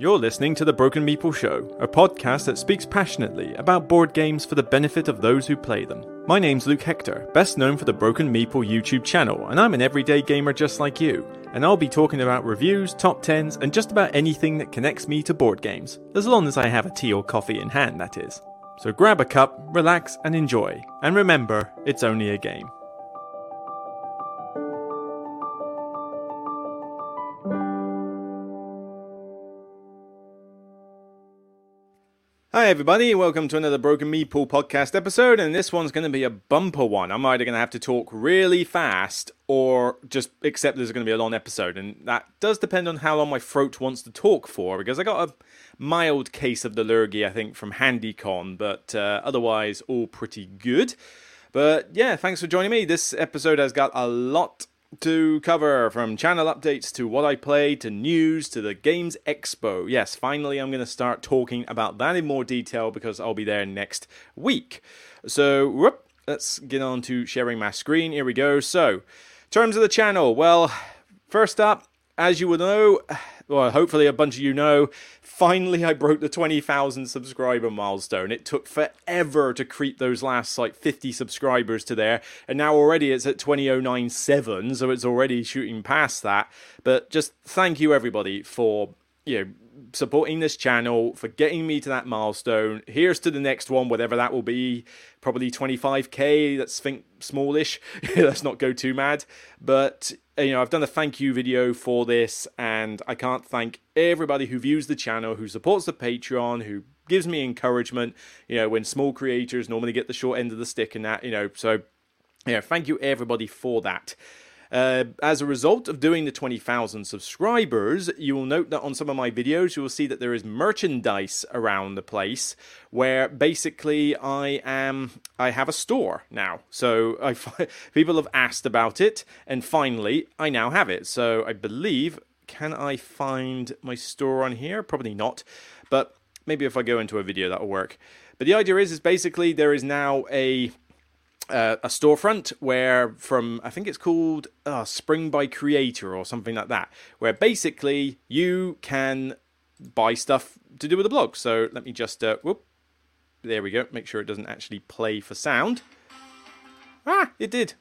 You're listening to The Broken Meeple Show, a podcast that speaks passionately about board games for the benefit of those who play them. My name's Luke Hector, best known for the Broken Meeple YouTube channel, and I'm an everyday gamer just like you. And I'll be talking about reviews, top 10s, and just about anything that connects me to board games, as long as I have a tea or coffee in hand, that is. So grab a cup, relax, and enjoy. And remember, it's only a game. Hi, everybody, welcome to another Broken Meeple podcast episode. And this one's going to be a bumper one. I'm either going to have to talk really fast or just accept there's going to be a long episode. And that does depend on how long my throat wants to talk for, because I got a mild case of the lurgy, I think, from HandyCon, but uh, otherwise, all pretty good. But yeah, thanks for joining me. This episode has got a lot to cover from channel updates to what I play to news to the Games Expo. Yes, finally, I'm going to start talking about that in more detail because I'll be there next week. So, whoop, let's get on to sharing my screen. Here we go. So, terms of the channel. Well, first up, as you will know, well, hopefully a bunch of you know, finally I broke the 20,000 subscriber milestone. It took forever to creep those last like 50 subscribers to there, and now already it's at 20097, so it's already shooting past that. But just thank you everybody for you know supporting this channel for getting me to that milestone. Here's to the next one, whatever that will be. Probably 25k. Let's think smallish. Let's not go too mad. But you know, I've done a thank you video for this, and I can't thank everybody who views the channel, who supports the Patreon, who gives me encouragement. You know, when small creators normally get the short end of the stick and that. You know, so yeah, thank you everybody for that. Uh, as a result of doing the 20,000 subscribers, you will note that on some of my videos, you will see that there is merchandise around the place where basically I am, I have a store now. So I, people have asked about it, and finally I now have it. So I believe, can I find my store on here? Probably not, but maybe if I go into a video that'll work. But the idea is, is basically there is now a uh, a storefront where from I think it's called uh, Spring by Creator or something like that, where basically you can buy stuff to do with the blog. So let me just uh, whoop, there we go. Make sure it doesn't actually play for sound. Ah, it did.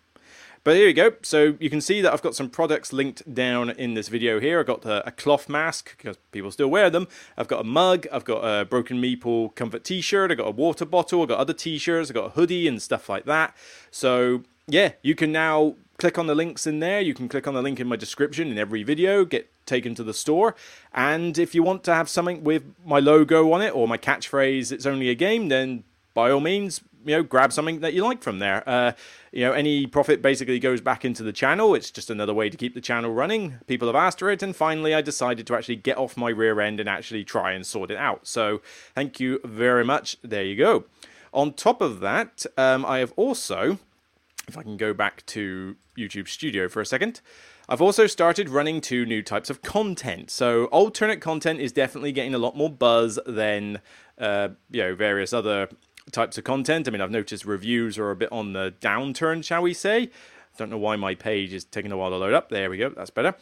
But here we go. So you can see that I've got some products linked down in this video here. I've got a, a cloth mask because people still wear them. I've got a mug. I've got a Broken Meeple comfort t-shirt. I've got a water bottle. I've got other t-shirts. I've got a hoodie and stuff like that. So yeah, you can now click on the links in there. You can click on the link in my description in every video, get taken to the store. And if you want to have something with my logo on it or my catchphrase, it's only a game, then by all means, you know, grab something that you like from there. Uh, you know, any profit basically goes back into the channel. It's just another way to keep the channel running. People have asked for it, and finally, I decided to actually get off my rear end and actually try and sort it out. So, thank you very much. There you go. On top of that, um, I have also, if I can go back to YouTube Studio for a second. I've also started running two new types of content. So alternate content is definitely getting a lot more buzz than uh, you know various other types of content. I mean, I've noticed reviews are a bit on the downturn, shall we say. Don't know why my page is taking a while to load up. There we go, that's better.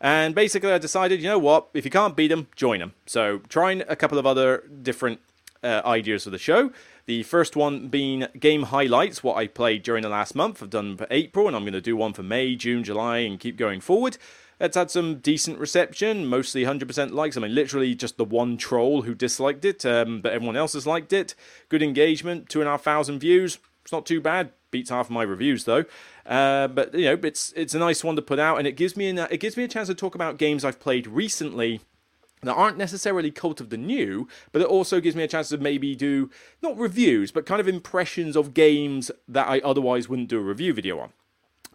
And basically, I decided, you know what, if you can't beat them, join them. So, trying a couple of other different uh, ideas for the show. The first one being game highlights, what I played during the last month. I've done for April, and I'm going to do one for May, June, July, and keep going forward. It's had some decent reception, mostly 100% likes. I mean, literally just the one troll who disliked it, um, but everyone else has liked it. Good engagement, two and a half thousand views. It's not too bad. Beats half of my reviews though. Uh, but you know, it's it's a nice one to put out, and it gives me an, it gives me a chance to talk about games I've played recently that aren't necessarily cult of the new, but it also gives me a chance to maybe do not reviews, but kind of impressions of games that I otherwise wouldn't do a review video on.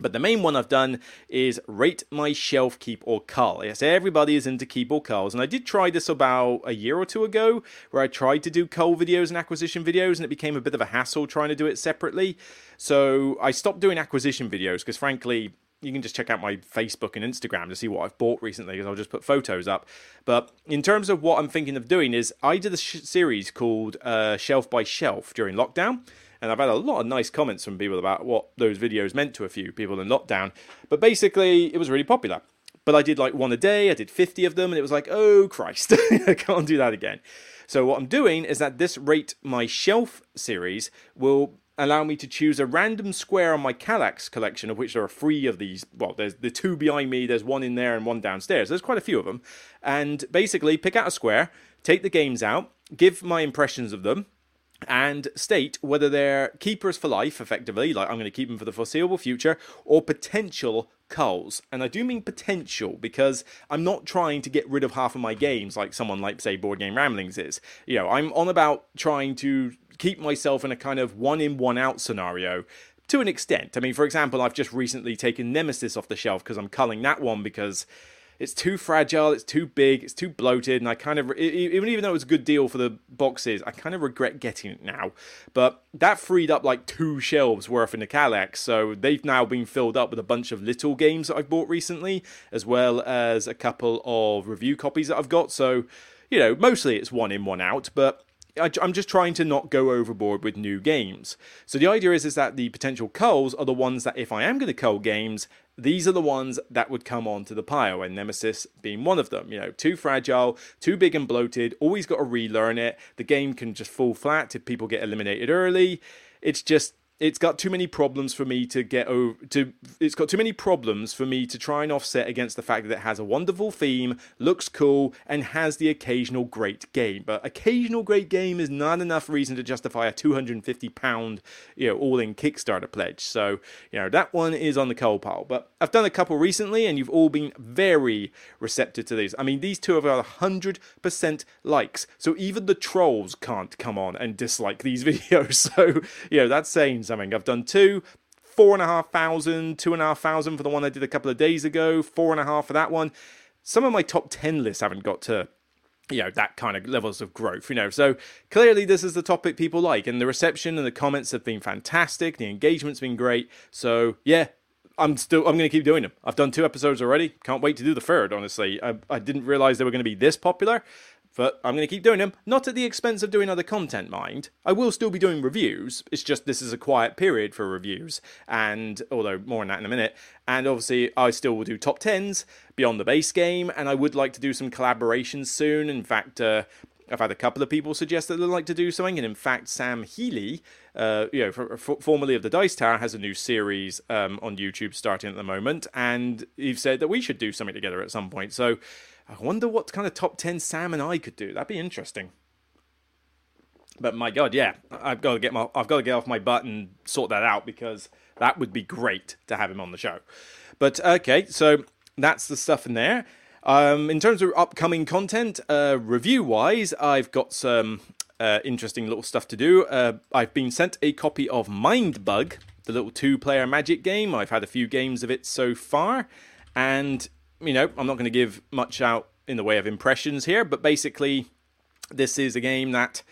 But the main one I've done is rate my shelf keep or cull. Yes, everybody is into keep or culls, and I did try this about a year or two ago, where I tried to do cull videos and acquisition videos, and it became a bit of a hassle trying to do it separately. So I stopped doing acquisition videos because, frankly, you can just check out my Facebook and Instagram to see what I've bought recently because I'll just put photos up. But in terms of what I'm thinking of doing is I did a sh- series called uh, Shelf by Shelf during lockdown and I've had a lot of nice comments from people about what those videos meant to a few people in lockdown. But basically, it was really popular. but I did like one a day. I did 50 of them, and it was like, oh Christ, I can't do that again. So what I'm doing is that this rate my shelf series will allow me to choose a random square on my Kallax collection, of which there are three of these. Well, there's the two behind me, there's one in there, and one downstairs. There's quite a few of them. And basically, pick out a square, take the games out, give my impressions of them, and state whether they're keepers for life, effectively, like I'm going to keep them for the foreseeable future, or potential culls. And I do mean potential because I'm not trying to get rid of half of my games like someone like, say, Board Game Ramblings is. You know, I'm on about trying to keep myself in a kind of one in, one out scenario to an extent. I mean, for example, I've just recently taken Nemesis off the shelf because I'm culling that one because it's too fragile, it's too big, it's too bloated, and I kind of even even though it was a good deal for the boxes, I kind of regret getting it now. But that freed up like two shelves worth in the Kallax, so they've now been filled up with a bunch of little games that I've bought recently, as well as a couple of review copies that I've got. So you know, mostly it's one in, one out, but I'm just trying to not go overboard with new games. So the idea is, is that the potential culls are the ones that if I am going to cull games, these are the ones that would come onto the pile, and Nemesis being one of them. You know, too fragile, too big and bloated, always got to relearn it. The game can just fall flat if people get eliminated early. It's just it's got too many problems for me to get over to it's got too many problems for me to try and offset against the fact that it has a wonderful theme looks cool and has the occasional great game. But occasional great game is not enough reason to justify a 250 pound you know all in kickstarter pledge. So you know that one is on the coal pile. But i've done a couple recently and you've all been very receptive to these. I mean these two have got 100% likes so even the trolls can't come on and dislike these videos. So you know that's saying something. I've done two, four and a half thousand, two and a half thousand for the one I did a couple of days ago, four and a half for that one. Some of my top 10 lists haven't got to you know that kind of levels of growth you know. So clearly this is the topic people like and the reception and the comments have been fantastic. The engagement's been great. So yeah i'm still i'm going to keep doing them. I've done two episodes already. Can't wait to do the third honestly. I, I didn't realize they were going to be this popular but I'm going to keep doing them, not at the expense of doing other content, mind. I will still be doing reviews, it's just this is a quiet period for reviews, and although more on that in a minute. And obviously, I still will do top 10s beyond the base game, and I would like to do some collaborations soon. In fact, uh, I've had a couple of people suggest that they'd like to do something, and in fact, Sam Healey, uh, you know, for, for, formerly of the Dice Tower, has a new series um, on YouTube starting at the moment, and he said that we should do something together at some point. So I wonder what kind of top 10 Sam and I could do. That'd be interesting. But my god, yeah, I've got to get my I've got to get off my butt and sort that out because that would be great to have him on the show. But okay, so that's the stuff in there. Um, in terms of upcoming content, uh, review wise, I've got some uh, interesting little stuff to do. Uh, I've been sent a copy of Mindbug, the little two player magic game. I've had a few games of it so far, and you know, I'm not going to give much out in the way of impressions here, but basically, this is a game that,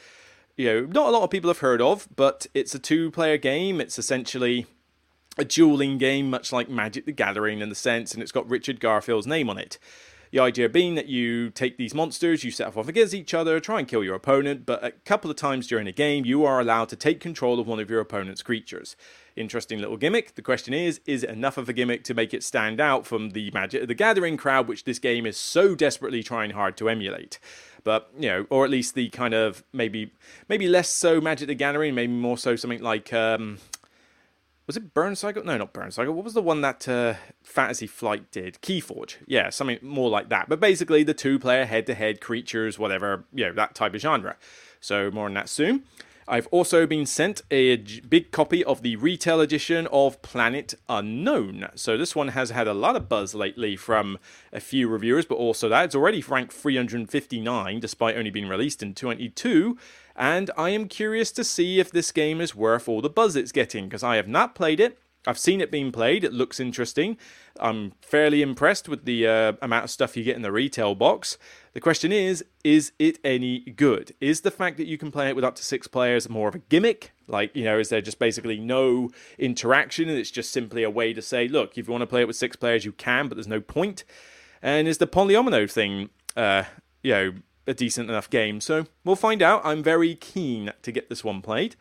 you know, not a lot of people have heard of, but it's a two player game. It's essentially a dueling game, much like Magic the Gathering in the sense, and it's got Richard Garfield's name on it. The idea being that you take these monsters, you set off against each other, try and kill your opponent, but a couple of times during a game, you are allowed to take control of one of your opponent's creatures. Interesting little gimmick. The question is, is it enough of a gimmick to make it stand out from the Magic the Gathering crowd, which this game is so desperately trying hard to emulate? But you know, or at least the kind of maybe maybe less so Magic the Gathering, maybe more so something like um, was it Burn Cycle? No, not Burn Cycle. What was the one that uh, Fantasy Flight did? Keyforge. Yeah, something more like that. But basically, the two-player head-to-head creatures, whatever, you know, that type of genre. So more on that soon. I've also been sent a big copy of the retail edition of Planet Unknown. So this one has had a lot of buzz lately from a few reviewers, but also that it's already ranked 359 despite only being released in 22 and I am curious to see if this game is worth all the buzz it's getting because I have not played it. I've seen it being played. It looks interesting. I'm fairly impressed with the uh, amount of stuff you get in the retail box. The question is, is it any good? Is the fact that you can play it with up to six players more of a gimmick? Like, you know, is there just basically no interaction and it's just simply a way to say, look, if you want to play it with six players, you can, but there's no point? And is the polyomino thing, uh, you know, a decent enough game. So we'll find out. I'm very keen to get this one played.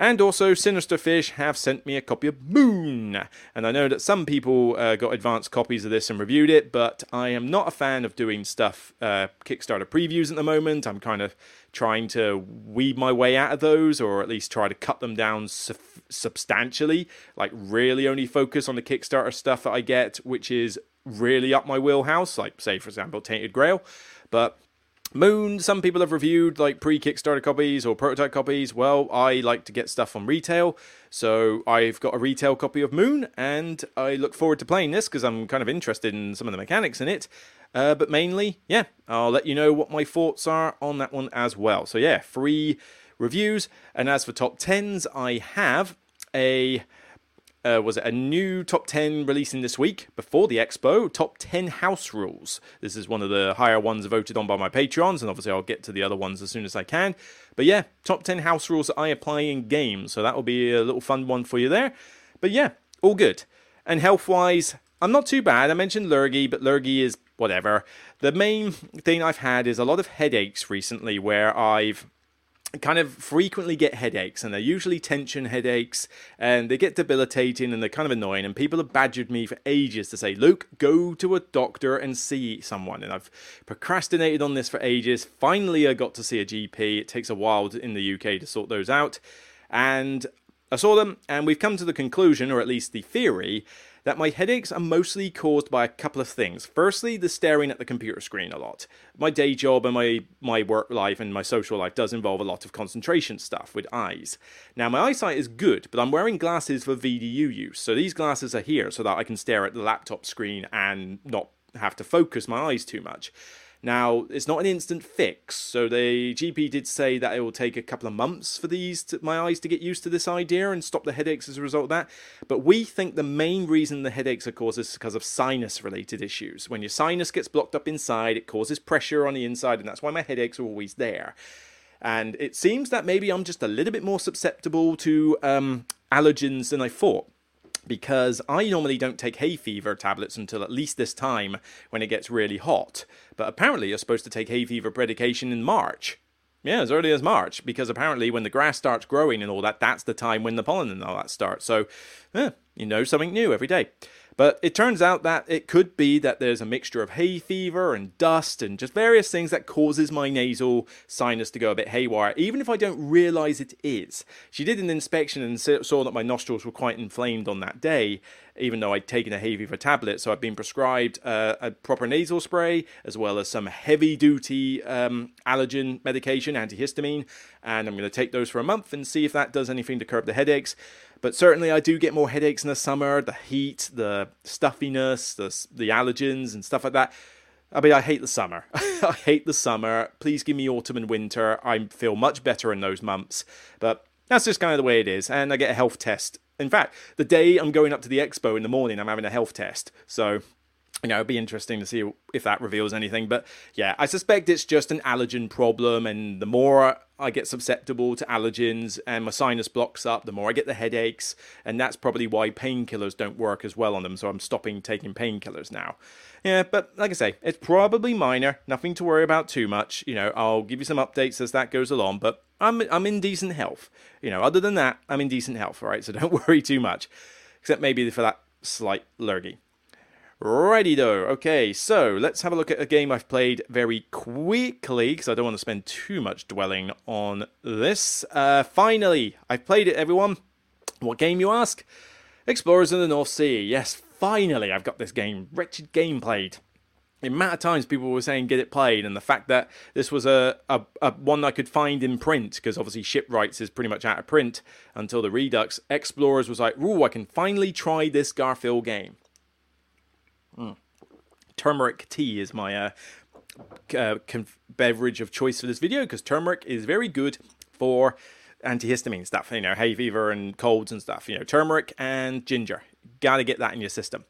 And also, Sinister Fish have sent me a copy of Moon. And I know that some people uh, got advanced copies of this and reviewed it, but I am not a fan of doing stuff, uh, Kickstarter previews at the moment. I'm kind of trying to weed my way out of those, or at least try to cut them down su- substantially. Like, really only focus on the Kickstarter stuff that I get, which is really up my wheelhouse, like, say, for example, Tainted Grail. But Moon, some people have reviewed like pre Kickstarter copies or prototype copies. Well, I like to get stuff on retail, so I've got a retail copy of Moon, and I look forward to playing this because I'm kind of interested in some of the mechanics in it. Uh, but mainly, yeah, I'll let you know what my thoughts are on that one as well. So, yeah, free reviews. And as for top 10s, I have a. Uh, was it a new top 10 releasing this week? Before the expo top 10 house rules. This is one of the higher ones voted on by my patrons and obviously i'll get to the other ones as soon as i can. But yeah top 10 house rules that i apply in games so that will be a little fun one for you there. But yeah all good. And health wise i'm not too bad. I mentioned lurgy but lurgy is whatever. The main thing I've had is a lot of headaches recently where I've kind of frequently get headaches and they're usually tension headaches and they get debilitating and they're kind of annoying and people have badgered me for ages to say luke go to a doctor and see someone. And i've procrastinated on this for ages. Finally i got to see a gp it takes a while in the uk to sort those out. And i saw them and we've come to the conclusion or at least the theory that my headaches are mostly caused by a couple of things. Firstly, the staring at the computer screen a lot. My day job and my, my work life and my social life does involve a lot of concentration stuff with eyes. Now, my eyesight is good, but I'm wearing glasses for VDU use. So these glasses are here so that I can stare at the laptop screen and not have to focus my eyes too much. Now, it's not an instant fix, so the GP did say that it will take a couple of months for these to, my eyes to get used to this idea and stop the headaches as a result of that. But we think the main reason the headaches are caused is because of sinus related issues. When your sinus gets blocked up inside, it causes pressure on the inside, and that's why my headaches are always there. And it seems that maybe I'm just a little bit more susceptible to um, allergens than I thought because I normally don't take hay fever tablets until at least this time when it gets really hot. But apparently, you're supposed to take hay fever medication in March. Yeah, as early as March, because apparently when the grass starts growing and all that, that's the time when the pollen and all that starts. So, yeah, you know something new every day. But it turns out that it could be that there's a mixture of hay fever and dust and just various things that causes my nasal sinus to go a bit haywire, even if I don't realize it is. She did an inspection and saw that my nostrils were quite inflamed on that day, even though I'd taken a hay fever tablet. So I've been prescribed uh, a proper nasal spray as well as some heavy duty um, allergen medication, antihistamine, and I'm going to take those for a month and see if that does anything to curb the headaches. But certainly, I do get more headaches in the summer. The heat, the stuffiness, the the allergens, and stuff like that. I mean, I hate the summer. I hate the summer. Please give me autumn and winter. I feel much better in those months. But that's just kind of the way it is. And I get a health test. In fact, the day I'm going up to the expo in the morning, I'm having a health test. So you know, it'd be interesting to see if that reveals anything. But yeah, I suspect it's just an allergen problem, and the more I get susceptible to allergens and my sinus blocks up, the more I get the headaches, and that's probably why painkillers don't work as well on them. So I'm stopping taking painkillers now. Yeah, but like I say, it's probably minor, nothing to worry about too much. You know, I'll give you some updates as that goes along, but I'm I'm in decent health. You know, other than that, I'm in decent health. All right, so don't worry too much, except maybe for that slight lurgy. Righty though. Okay, so let's have a look at a game I've played very quickly because I don't want to spend too much dwelling on this. Uh, finally, I've played it, everyone. What game, you ask? Explorers in the North Sea. Yes, finally, I've got this game. Wretched game played. The amount of times people were saying get it played, and the fact that this was a, a, a one I could find in print, because obviously Shipwrights is pretty much out of print until the Redux. Explorers was like, ooh, I can finally try this Garphill game. Turmeric tea is my uh, uh, beverage of choice for this video because turmeric is very good for antihistamine stuff, you know, hay fever and colds and stuff. You know, turmeric and ginger. Gotta get that in your system.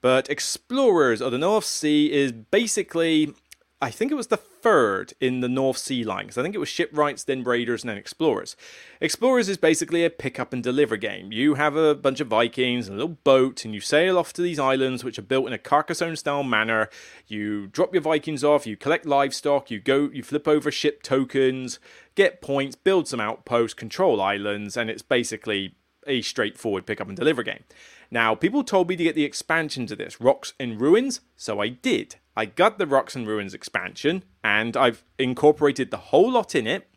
But Explorers of the North Sea is basically I think it was the third in the North Sea line, because I think it was Shipwrights, then Raiders, and then Explorers. Explorers is basically a pick up and deliver game. You have a bunch of Vikings, and a little boat, and you sail off to these islands, which are built in a Carcassonne style manner. You drop your Vikings off, you collect livestock, you go, you flip over ship tokens, get points, build some outposts, control islands, and it's basically a straightforward pick up and deliver game. Now, people told me to get the expansion to this, Rocks and Ruins, so I did. I got the Rocks and Ruins expansion, and I've incorporated the whole lot in it.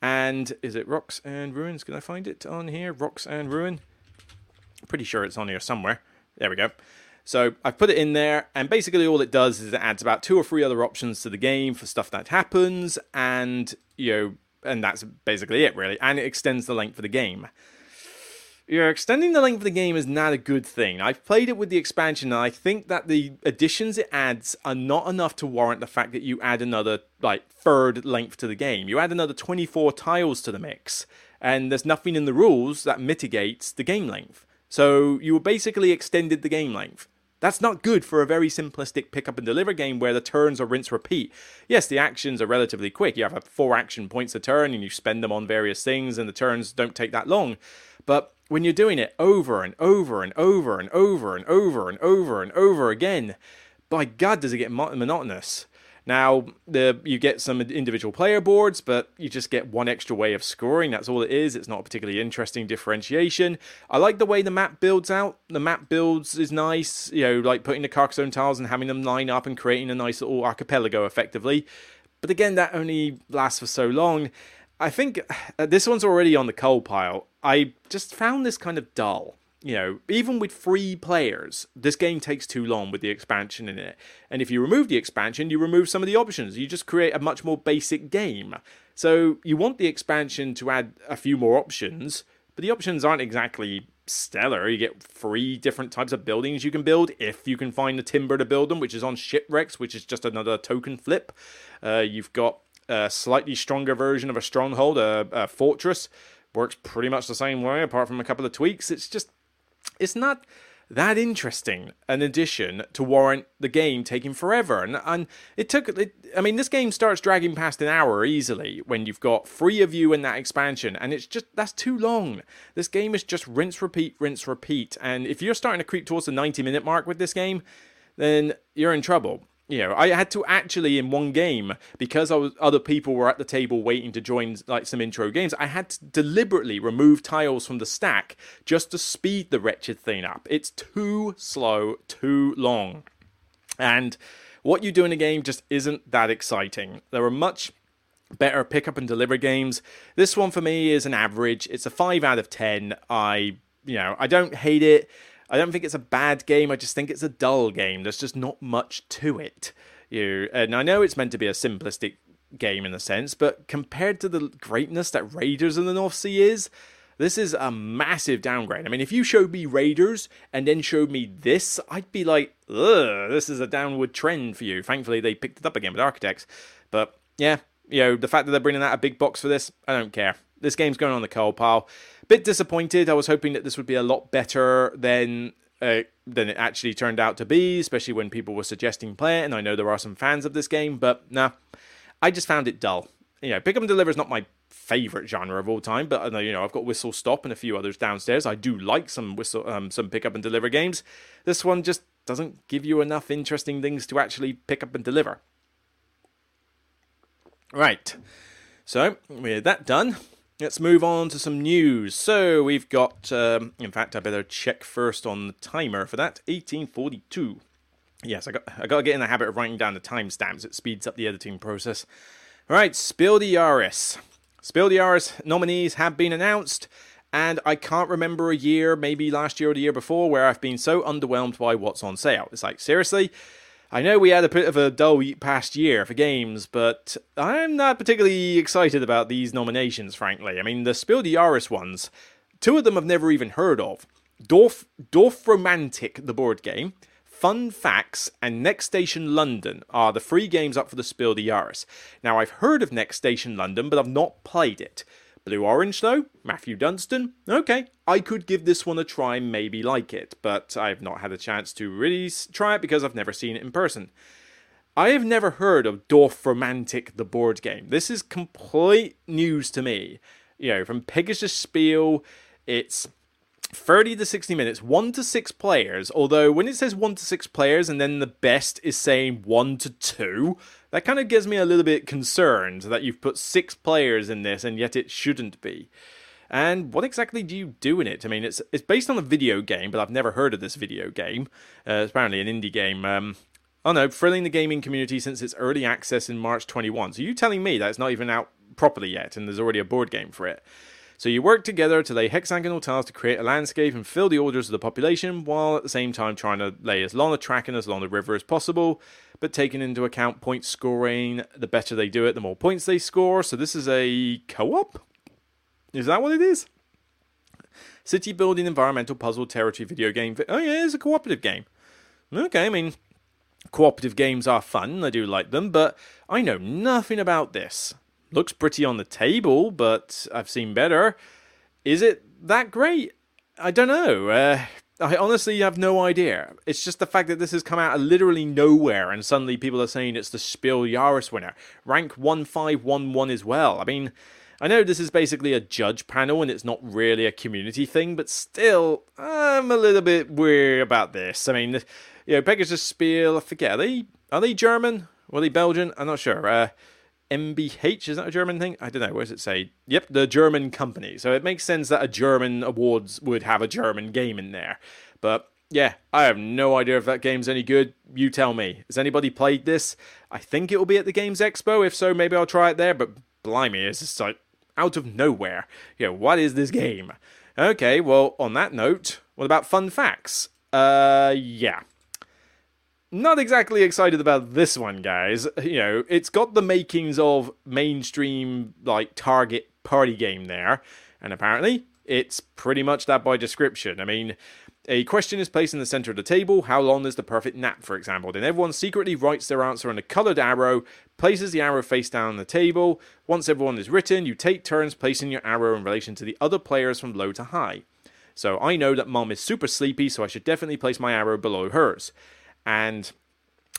And is it Rocks and Ruins? Can I find it on here? Rocks and Ruin? Pretty sure it's on here somewhere. There we go. So I've put it in there, and basically all it does is it adds about two or three other options to the game for stuff that happens, and you know, and that's basically it really. And it extends the length of the game you're extending the length of the game is not a good thing. I've played it with the expansion, and I think that the additions it adds are not enough to warrant the fact that you add another like third length to the game. You add another 24 tiles to the mix, and there's nothing in the rules that mitigates the game length. So you basically extended the game length. That's not good for a very simplistic pick up and deliver game where the turns are rinse repeat. Yes, the actions are relatively quick. You have four action points a turn and you spend them on various things, and the turns don't take that long. But when you're doing it over and over and over and over and over and over and over again, by God, does it get monotonous. Now, the, you get some individual player boards, but you just get one extra way of scoring. That's all it is. It's not a particularly interesting differentiation. I like the way the map builds out. The map builds is nice, you know, like putting the Carcassonne tiles and having them line up and creating a nice little archipelago effectively. But again, that only lasts for so long. I think uh, this one's already on the coal pile. I just found this kind of dull. You know, even with three players, this game takes too long with the expansion in it. And if you remove the expansion, you remove some of the options. You just create a much more basic game. So you want the expansion to add a few more options, but the options aren't exactly stellar. You get three different types of buildings you can build if you can find the timber to build them, which is on shipwrecks, which is just another token flip. Uh, you've got a slightly stronger version of a stronghold, a, a fortress. Works pretty much the same way, apart from a couple of tweaks. It's just, it's not that interesting an addition to warrant the game taking forever. And, and it took, it, I mean, this game starts dragging past an hour easily when you've got three of you in that expansion, and it's just, that's too long. This game is just rinse, repeat, rinse, repeat. And if you're starting to creep towards the 90 minute mark with this game, then you're in trouble you know, I had to actually in one game because I was other people were at the table waiting to join like some intro games. I had to deliberately remove tiles from the stack just to speed the wretched thing up. It's too slow, too long, and what you do in a game just isn't that exciting. There are much better pick up and deliver games. This one for me is an average. It's a five out of ten. I you know I don't hate it. I don't think it's a bad game. I just think it's a dull game. There's just not much to it. You and I know it's meant to be a simplistic game in a sense, but compared to the greatness that Raiders in the North Sea is, this is a massive downgrade. I mean, if you showed me Raiders and then showed me this, I'd be like, ugh, this is a downward trend for you. Thankfully, they picked it up again with Architects. But yeah, you know, the fact that they're bringing out a big box for this, I don't care. This game's going on the coal pile. Bit disappointed. I was hoping that this would be a lot better than uh, than it actually turned out to be, especially when people were suggesting play it. And I know there are some fans of this game, but nah, I just found it dull. You know, pick up and deliver is not my favorite genre of all time, but I know you know I've got Whistle Stop and a few others downstairs. I do like some whistle, um, some pick up and deliver games. This one just doesn't give you enough interesting things to actually pick up and deliver. Right. So, with that done, let's move on to some news. So, we've got, um, in fact, I better check first on the timer for that 1842. Yes, I got, I got to get in the habit of writing down the timestamps, it speeds up the editing process. All right, Spiel des Jahres. Spiel des Jahres nominees have been announced, and I can't remember a year, maybe last year or the year before, where I've been so underwhelmed by what's on sale. It's like, seriously? I know we had a bit of a dull past year for games, but I'm not particularly excited about these nominations, frankly. I mean, the Spiel des Jahres ones, two of them I've never even heard of. Dorf, Dorfromantik, the board game, Fun Facts, and Next Station London are the three games up for the Spiel des Jahres. Now, I've heard of Next Station London, but I've not played it. Blue Orange, though? Matthew Dunstan? Okay, I could give this one a try, maybe like it, but I've not had a chance to really try it because I've never seen it in person. I have never heard of Dorfromantik, the board game. This is complete news to me. You know, from Pegasus Spiel, it's 30 to 60 minutes, one to six players. Although, when it says one to six players and then the best is saying one to two, that kind of gives me a little bit concerned that you've put six players in this and yet it shouldn't be. And what exactly do you do in it? I mean, it's it's based on a video game, but I've never heard of this video game. Uh, it's apparently an indie game. Um, oh no, thrilling the gaming community since its early access in March 21. So you telling me that it's not even out properly yet, and there's already a board game for it? So you work together to lay hexagonal tiles to create a landscape and fill the orders of the population, while at the same time trying to lay as long a track and as long a river as possible, but taking into account point scoring. The better they do it, the more points they score. So this is a co-op. Is that what it is? City building, environmental puzzle, territory video game. Oh yeah, it's a cooperative game. Okay, I mean, cooperative games are fun. I do like them, but I know nothing about this looks pretty on the table, but I've seen better. Is it that great? I don't know. Uh, I honestly have no idea. It's just the fact that this has come out of literally nowhere, and suddenly people are saying it's the Spiel Jahres winner. Rank 1511 as well. I mean, I know this is basically a judge panel and it's not really a community thing, but still, I'm a little bit weird about this. I mean, you know, Pegasus Spiel, I forget, are they, are they German? Were they Belgian? I'm not sure. Uh, MBH, is that a German thing? I don't know. Where does it say? Yep, the German company. So it makes sense that a German awards would have a German game in there. But yeah, I have no idea if that game's any good. You tell me. Has anybody played this? I think it will be at the Games Expo. If so, maybe I'll try it there. But blimey, it's just like out of nowhere. Yeah, what is this game? Okay, well, on that note, what about fun facts? Uh, yeah not exactly excited about this one, guys. You know, it's got the makings of mainstream, like, target party game there, and apparently it's pretty much that by description. I mean, a question is placed in the center of the table. How long is the perfect nap, for example? Then everyone secretly writes their answer on a colored arrow, places the arrow face down on the table. Once everyone is written, you take turns placing your arrow in relation to the other players from low to high. So I know that mom is super sleepy, so I should definitely place my arrow below hers. And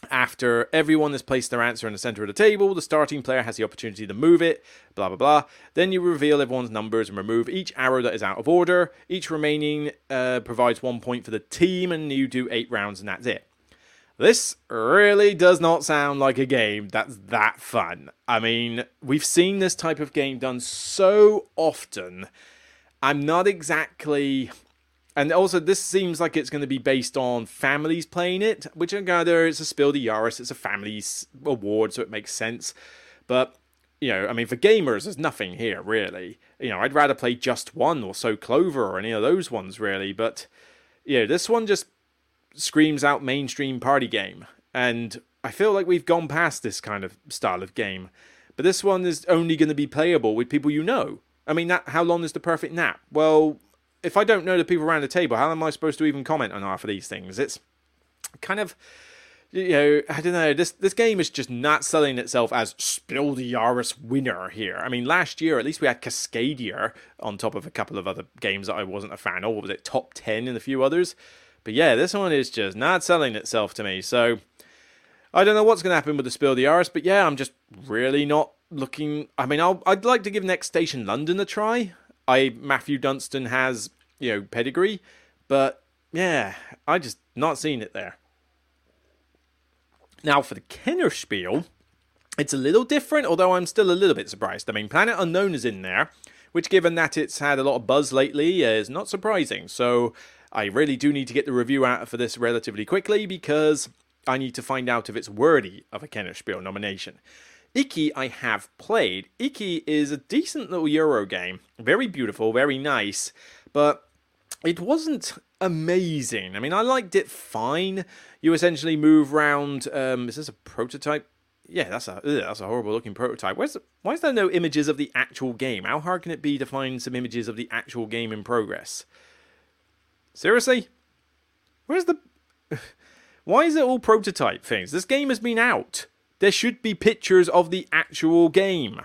after everyone has placed their answer in the center of the table, the starting player has the opportunity to move it, blah blah blah. Then you reveal everyone's numbers and remove each arrow that is out of order. Each remaining uh, provides one point for the team, and you do eight rounds, and that's it. This really does not sound like a game that's that fun. I mean, we've seen this type of game done so often. I'm not exactly and also, this seems like it's going to be based on families playing it, which I gather it's a Spiel des Jahres, it's a families award, so it makes sense. But, you know, I mean, for gamers, there's nothing here, really. You know, I'd rather play Just One or So Clover or any of those ones, really. But, yeah, this one just screams out mainstream party game. And I feel like we've gone past this kind of style of game. But this one is only going to be playable with people you know. I mean, that, how long is the perfect nap? Well, if I don't know the people around the table, how am I supposed to even comment on half of these things? It's kind of you know, I don't know. This this game is just not selling itself as Spiel des Jahres winner here. I mean, last year at least we had Cascadia on top of a couple of other games that I wasn't a fan of. What was it top ten and a few others? But yeah, this one is just not selling itself to me. So I don't know what's going to happen with the Spiel des Jahres, but yeah, I'm just really not looking. I mean, I'll, I'd like to give Next Station London a try. I Matthew Dunstan has you know pedigree, but yeah, I just not seen it there. Now for the Kennerspiel, it's a little different, although I'm still a little bit surprised. I mean, Planet Unknown is in there, which, given that it's had a lot of buzz lately, uh, is not surprising. So I really do need to get the review out for this relatively quickly because I need to find out if it's worthy of a Kennerspiel nomination. Iki I have played. Iki is a decent little Euro game. Very beautiful, very nice, but it wasn't amazing. I mean, I liked it fine. You essentially move around. Um, is this a prototype? Yeah, that's a ugh, that's a horrible looking prototype. Where's why is there no images of the actual game? How hard can it be to find some images of the actual game in progress? Seriously? Where's the? Why is it all prototype things? This game has been out. There should be pictures of the actual game.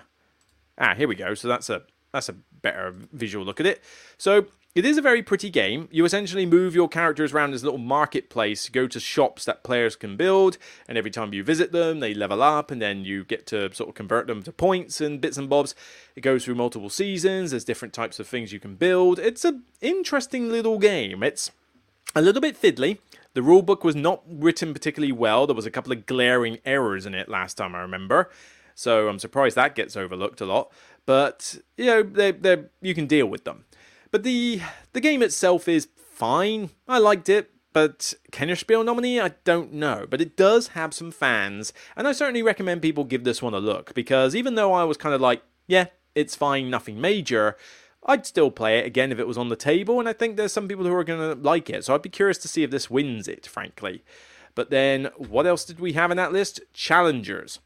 Ah, here we go. So that's a that's a better visual look at it. So it is a very pretty game. You essentially move your characters around this little marketplace, go to shops that players can build, and every time you visit them, they level up, and then you get to sort of convert them to points and bits and bobs. It goes through multiple seasons, there's different types of things you can build. It's an interesting little game. It's a little bit fiddly. The rulebook was not written particularly well. There was a couple of glaring errors in it last time I remember. So I'm surprised that gets overlooked a lot. But you know, they they you can deal with them. But the the game itself is fine. I liked it, but Kennerspiel nominee, I don't know. But it does have some fans, and I certainly recommend people give this one a look because even though I was kind of like, yeah, it's fine, nothing major. I'd still play it again if it was on the table, and I think there's some people who are going to like it. So I'd be curious to see if this wins it, frankly. But then, what else did we have in that list? Challengers.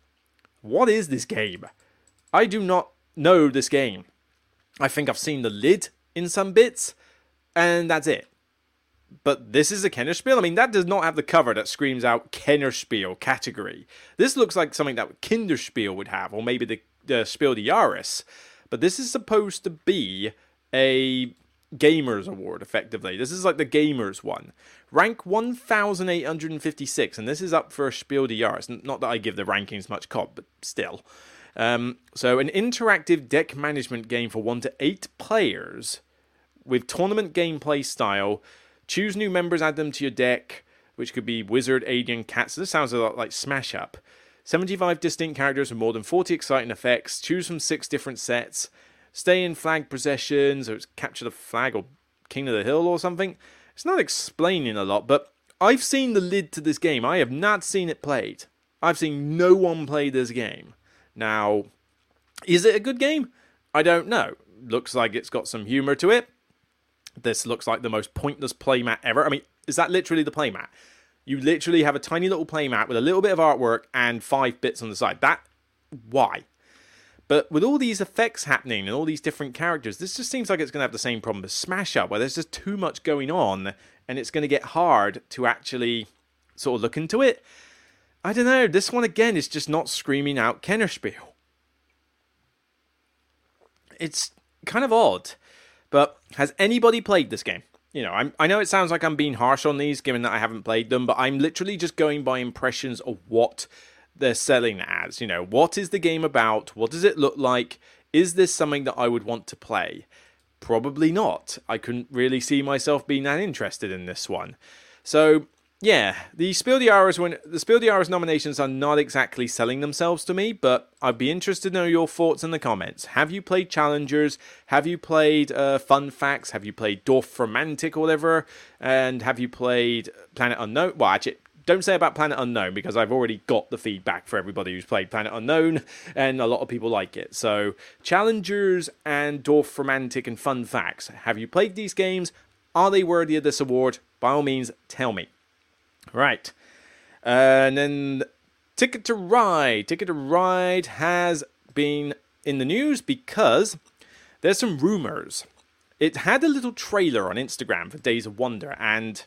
What is this game? I do not know this game. I think I've seen the lid in some bits, and that's it. But this is a Kennerspiel? I mean, that does not have the cover that screams out Kennerspiel category. This looks like something that Kinderspiel would have, or maybe the, the Spiel des Jahres. But this is supposed to be a Gamers Award, effectively. This is like the Gamers one. Rank 1856, and this is up for a Spiel des Jahres. Not that I give the rankings much cop, but still. Um, so, an interactive deck management game for one to eight players with tournament gameplay style. Choose new members, add them to your deck, which could be wizard, alien, cat. So this sounds a lot like Smash Up. 75 distinct characters with more than 40 exciting effects. Choose from six different sets. Stay in flag possessions, or it's capture the flag or King of the Hill or something. It's not explaining a lot, but I've seen the lid to this game. I have not seen it played. I've seen no one play this game. Now, is it a good game? I don't know. Looks like it's got some humor to it. This looks like the most pointless playmat ever. I mean, is that literally the playmat? You literally have a tiny little playmat with a little bit of artwork and five bits on the side. That why? But with all these effects happening and all these different characters, this just seems like it's going to have the same problem as Smash Up, where there's just too much going on and it's going to get hard to actually sort of look into it. I don't know. This one again is just not screaming out Kennerspiel. It's kind of odd. But has anybody played this game? You know, I'm, I know it sounds like I'm being harsh on these, given that I haven't played them, but I'm literally just going by impressions of what they're selling as. You know, what is the game about? What does it look like? Is this something that I would want to play? Probably not. I couldn't really see myself being that interested in this one. So yeah, the Spiel des Jahres when the Spiel des Jahres nominations are not exactly selling themselves to me, but I'd be interested to know your thoughts in the comments. Have you played Challengers? Have you played uh, Fun Facts? Have you played Dorfromantik or whatever? And have you played Planet Unknown? Well, actually, don't say about Planet Unknown because I've already got the feedback for everybody who's played Planet Unknown, and a lot of people like it. So, Challengers and Dorfromantik and Fun Facts. Have you played these games? Are they worthy of this award? By all means, tell me. Right. Uh, and then Ticket to Ride. Ticket to Ride has been in the news because there's some rumors. It had a little trailer on Instagram for Days of Wonder, and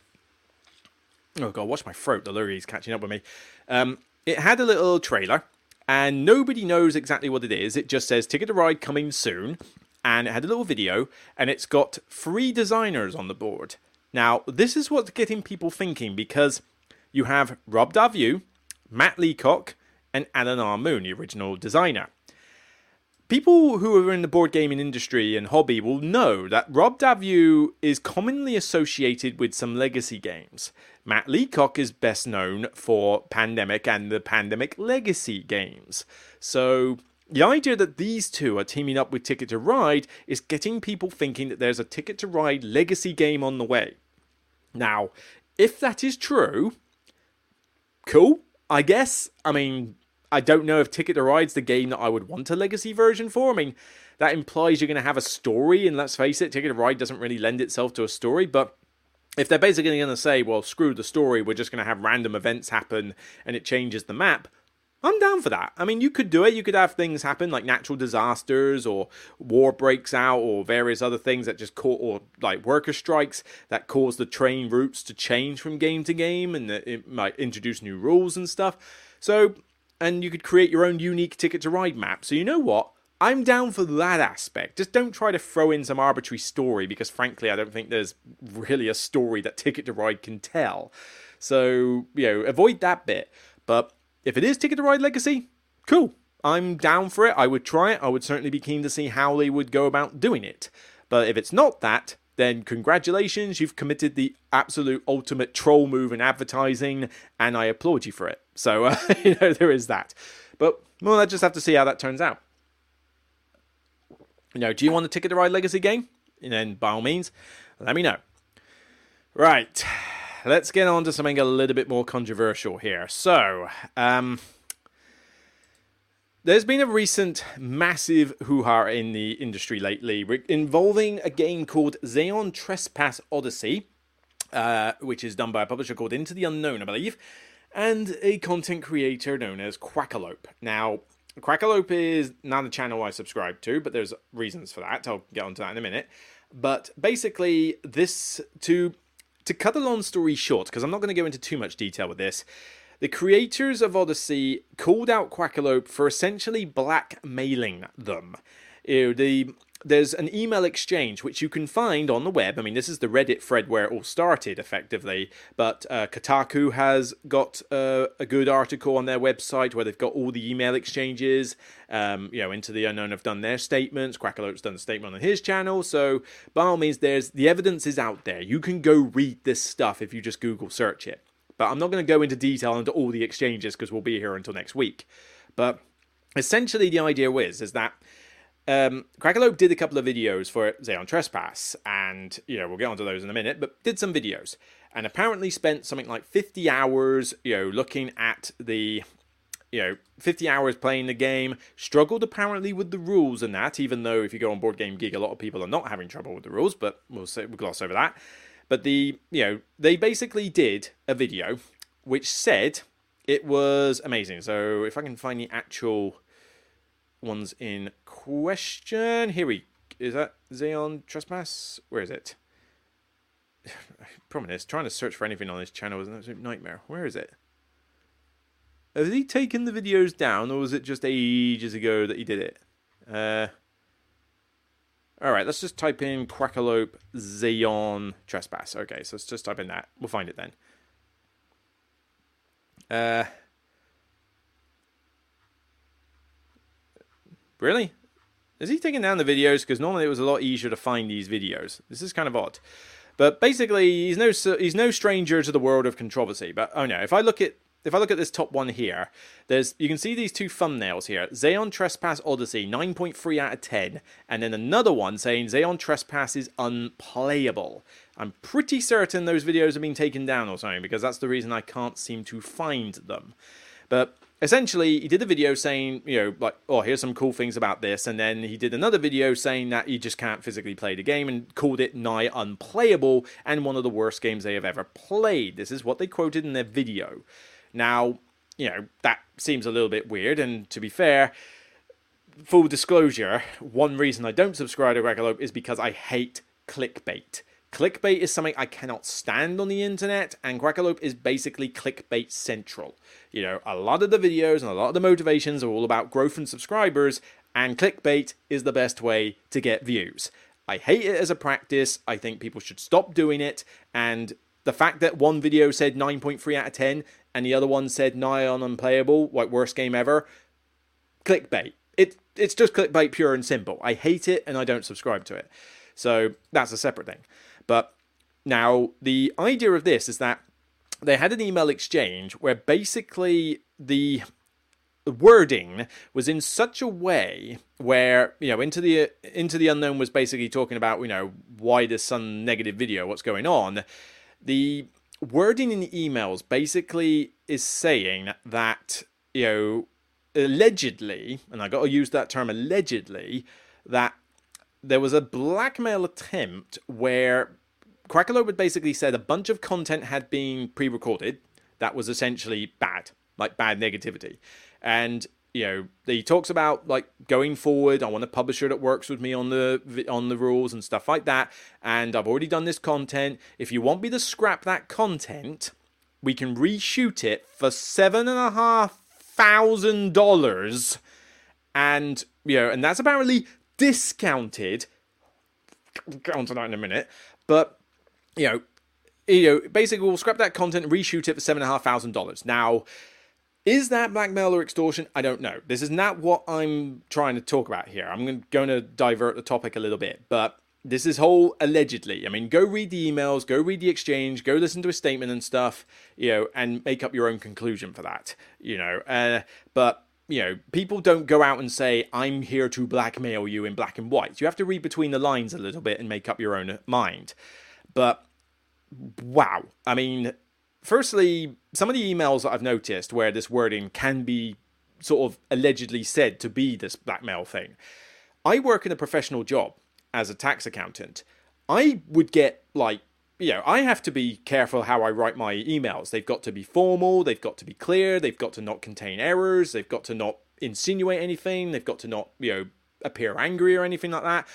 oh god, watch my throat. The lurgy's catching up with me. Um, it had a little trailer, and nobody knows exactly what it is. It just says Ticket to Ride coming soon, and it had a little video, and it's got three designers on the board. Now, this is what's getting people thinking because you have Rob Daviau, Matt Leacock, and Alan R. Moon, the original designer. People who are in the board gaming industry and hobby will know that Rob Daviau is commonly associated with some legacy games. Matt Leacock is best known for Pandemic and the Pandemic Legacy games. So, the idea that these two are teaming up with Ticket to Ride is getting people thinking that there's a Ticket to Ride legacy game on the way. Now, if that is true, cool, I guess. I mean, I don't know if Ticket to Ride's the game that I would want a legacy version for. I mean, that implies you're going to have a story, and let's face it, Ticket to Ride doesn't really lend itself to a story, but if they're basically going to say, well, screw the story, we're just going to have random events happen and it changes the map, I'm down for that. I mean, you could do it. You could have things happen like natural disasters or war breaks out or various other things that just cause, or like worker strikes that cause the train routes to change from game to game and it might introduce new rules and stuff. So, and you could create your own unique ticket to ride map. So, you know what? I'm down for that aspect. Just don't try to throw in some arbitrary story because, frankly, I don't think there's really a story that Ticket to Ride can tell. So, you know, avoid that bit. But if it is Ticket to Ride Legacy, cool. I'm down for it. I would try it. I would certainly be keen to see how they would go about doing it. But if it's not that, then congratulations, you've committed the absolute ultimate troll move in advertising, and I applaud you for it. So, uh, you know, there is that. But we'll I just have to see how that turns out. You know, do you want a Ticket to Ride Legacy game? And then, by all means, let me know. Right, let's get on to something a little bit more controversial here. So, um, there's been a recent massive hoo ha in the industry lately involving a game called Aeon Trespass Odyssey, uh, which is done by a publisher called Into the Unknown, I believe, and a content creator known as Quackalope. Now, Quackalope is not a channel I subscribe to, but there's reasons for that. I'll get onto that in a minute. But basically, this to to cut a long story short, because I'm not going to go into too much detail with this. The creators of Odyssey called out Quackalope for essentially blackmailing them. You know, the there's an email exchange which you can find on the web. I mean, this is the Reddit thread where it all started, effectively. But uh, Kotaku has got uh, a good article on their website where they've got all the email exchanges. Um, you know, Into the Unknown have done their statements. Quackalope's done a statement on his channel. So, by all means, there's the evidence is out there. You can go read this stuff if you just Google search it. But I'm not going to go into detail into all the exchanges because we'll be here until next week. But essentially, the idea is is that um, did a couple of videos for Aeon Trespass, and you know we'll get onto those in a minute. But did some videos, and apparently spent something like 50 hours, you know, looking at the you know, 50 hours playing the game, struggled apparently with the rules and that, even though if you go on Board Game Geek, a lot of people are not having trouble with the rules, but we'll, say, we'll gloss over that. But the you know they basically did a video which said it was amazing. So if I can find the actual ones in question, here we is that Aeon Trespass? Where is it? Is, trying to search for anything on this channel is an absolute nightmare. Where is it? Has he taken the videos down, or was it just ages ago that he did it? Uh, all right, let's just type in Quackalope Aeon Trespass. Okay, so let's just type in that. We'll find it then. Uh, really? Is he taking down the videos? Because normally it was a lot easier to find these videos. This is kind of odd. But basically, he's no he's no stranger to the world of controversy. But oh no, if I look at if I look at this top one here, there's you can see these two thumbnails here. Aeon Trespass Odyssey, 9.3 out of 10. And then another one saying Aeon Trespass is unplayable. I'm pretty certain those videos have been taken down or something, because that's the reason I can't seem to find them. But essentially, he did a video saying, you know, like, oh, here's some cool things about this. And then he did another video saying that he just can't physically play the game and called it nigh unplayable and one of the worst games they have ever played. This is what they quoted in their video. Now, you know, that seems a little bit weird, and to be fair, full disclosure, one reason I don't subscribe to Quackalope is because I hate clickbait. Clickbait is something I cannot stand on the internet, and Quackalope is basically clickbait central. You know, a lot of the videos and a lot of the motivations are all about growth and subscribers, and clickbait is the best way to get views. I hate it as a practice. I think people should stop doing it, and the fact that one video said 9.3 out of 10 and the other one said nigh on unplayable, like worst game ever, clickbait. It it's just clickbait pure and simple. I hate it and I don't subscribe to it. So that's a separate thing. But now the idea of this is that they had an email exchange where basically the wording was in such a way where you know into the into the unknown was basically talking about you know why this some negative video what's going on. The wording in the emails basically is saying that, you know, allegedly, and I got to use that term allegedly, that there was a blackmail attempt where Quackalope had basically said a bunch of content had been pre recorded that was essentially bad, like bad negativity. And you know he talks about like going forward i want a publisher that works with me on the on the rules and stuff like that and i've already done this content if you want me to scrap that content we can reshoot it for seven and a half thousand dollars and you know, and that's apparently discounted. Get that in a minute, but you know, you know, basically we'll scrap that content reshoot it for seven and a half thousand dollars. Now, is that blackmail or extortion? I don't know. This is not what I'm trying to talk about here. I'm going to divert the topic a little bit, but this is whole allegedly. I mean, go read the emails, go read the exchange, go listen to a statement and stuff, you know, and make up your own conclusion for that, you know. Uh, but you know, people don't go out and say, I'm here to blackmail you in black and white. You have to read between the lines a little bit and make up your own mind. But wow. I mean, firstly, some of the emails that I've noticed where this wording can be sort of allegedly said to be this blackmail thing. I work in a professional job as a tax accountant. I would get like you know, I have to be careful how I write my emails. They've got to be formal, they've got to be clear, they've got to not contain errors, they've got to not insinuate anything, they've got to not, you know, appear angry or anything like that.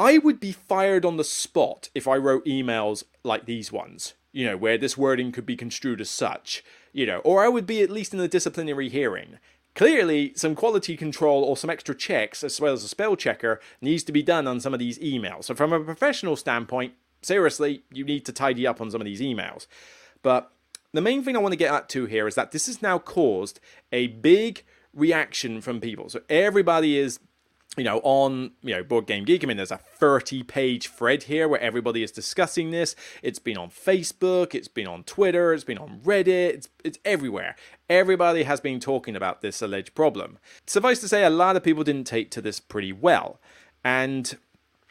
I would be fired on the spot if I wrote emails like these ones, you know, where this wording could be construed as such, you know, or I would be at least in a disciplinary hearing. Clearly, some quality control or some extra checks, as well as a spell checker, needs to be done on some of these emails. So, from a professional standpoint, seriously, you need to tidy up on some of these emails. But the main thing I want to get at to here is that this has now caused a big reaction from people. So everybody is you know, on you know Board Game Geek. I mean, there's a 30 page thread here where everybody is discussing this. It's been on Facebook, it's been on Twitter, it's been on Reddit, it's it's everywhere. Everybody has been talking about this alleged problem. Suffice to say, a lot of people didn't take to this pretty well, and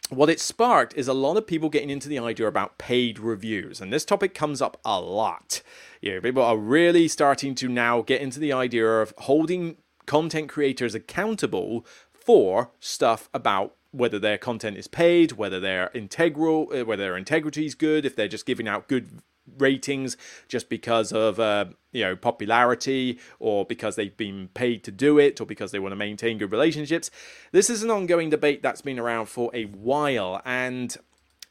what it sparked is a lot of people getting into the idea about paid reviews, and this topic comes up a lot. You know, people are really starting to now get into the idea of holding content creators accountable for stuff about whether their content is paid, whether they're integral, uh, whether their integrity is good, if they're just giving out good ratings just because of uh, you know popularity or because they've been paid to do it or because they want to maintain good relationships. This is an ongoing debate that's been around for a while and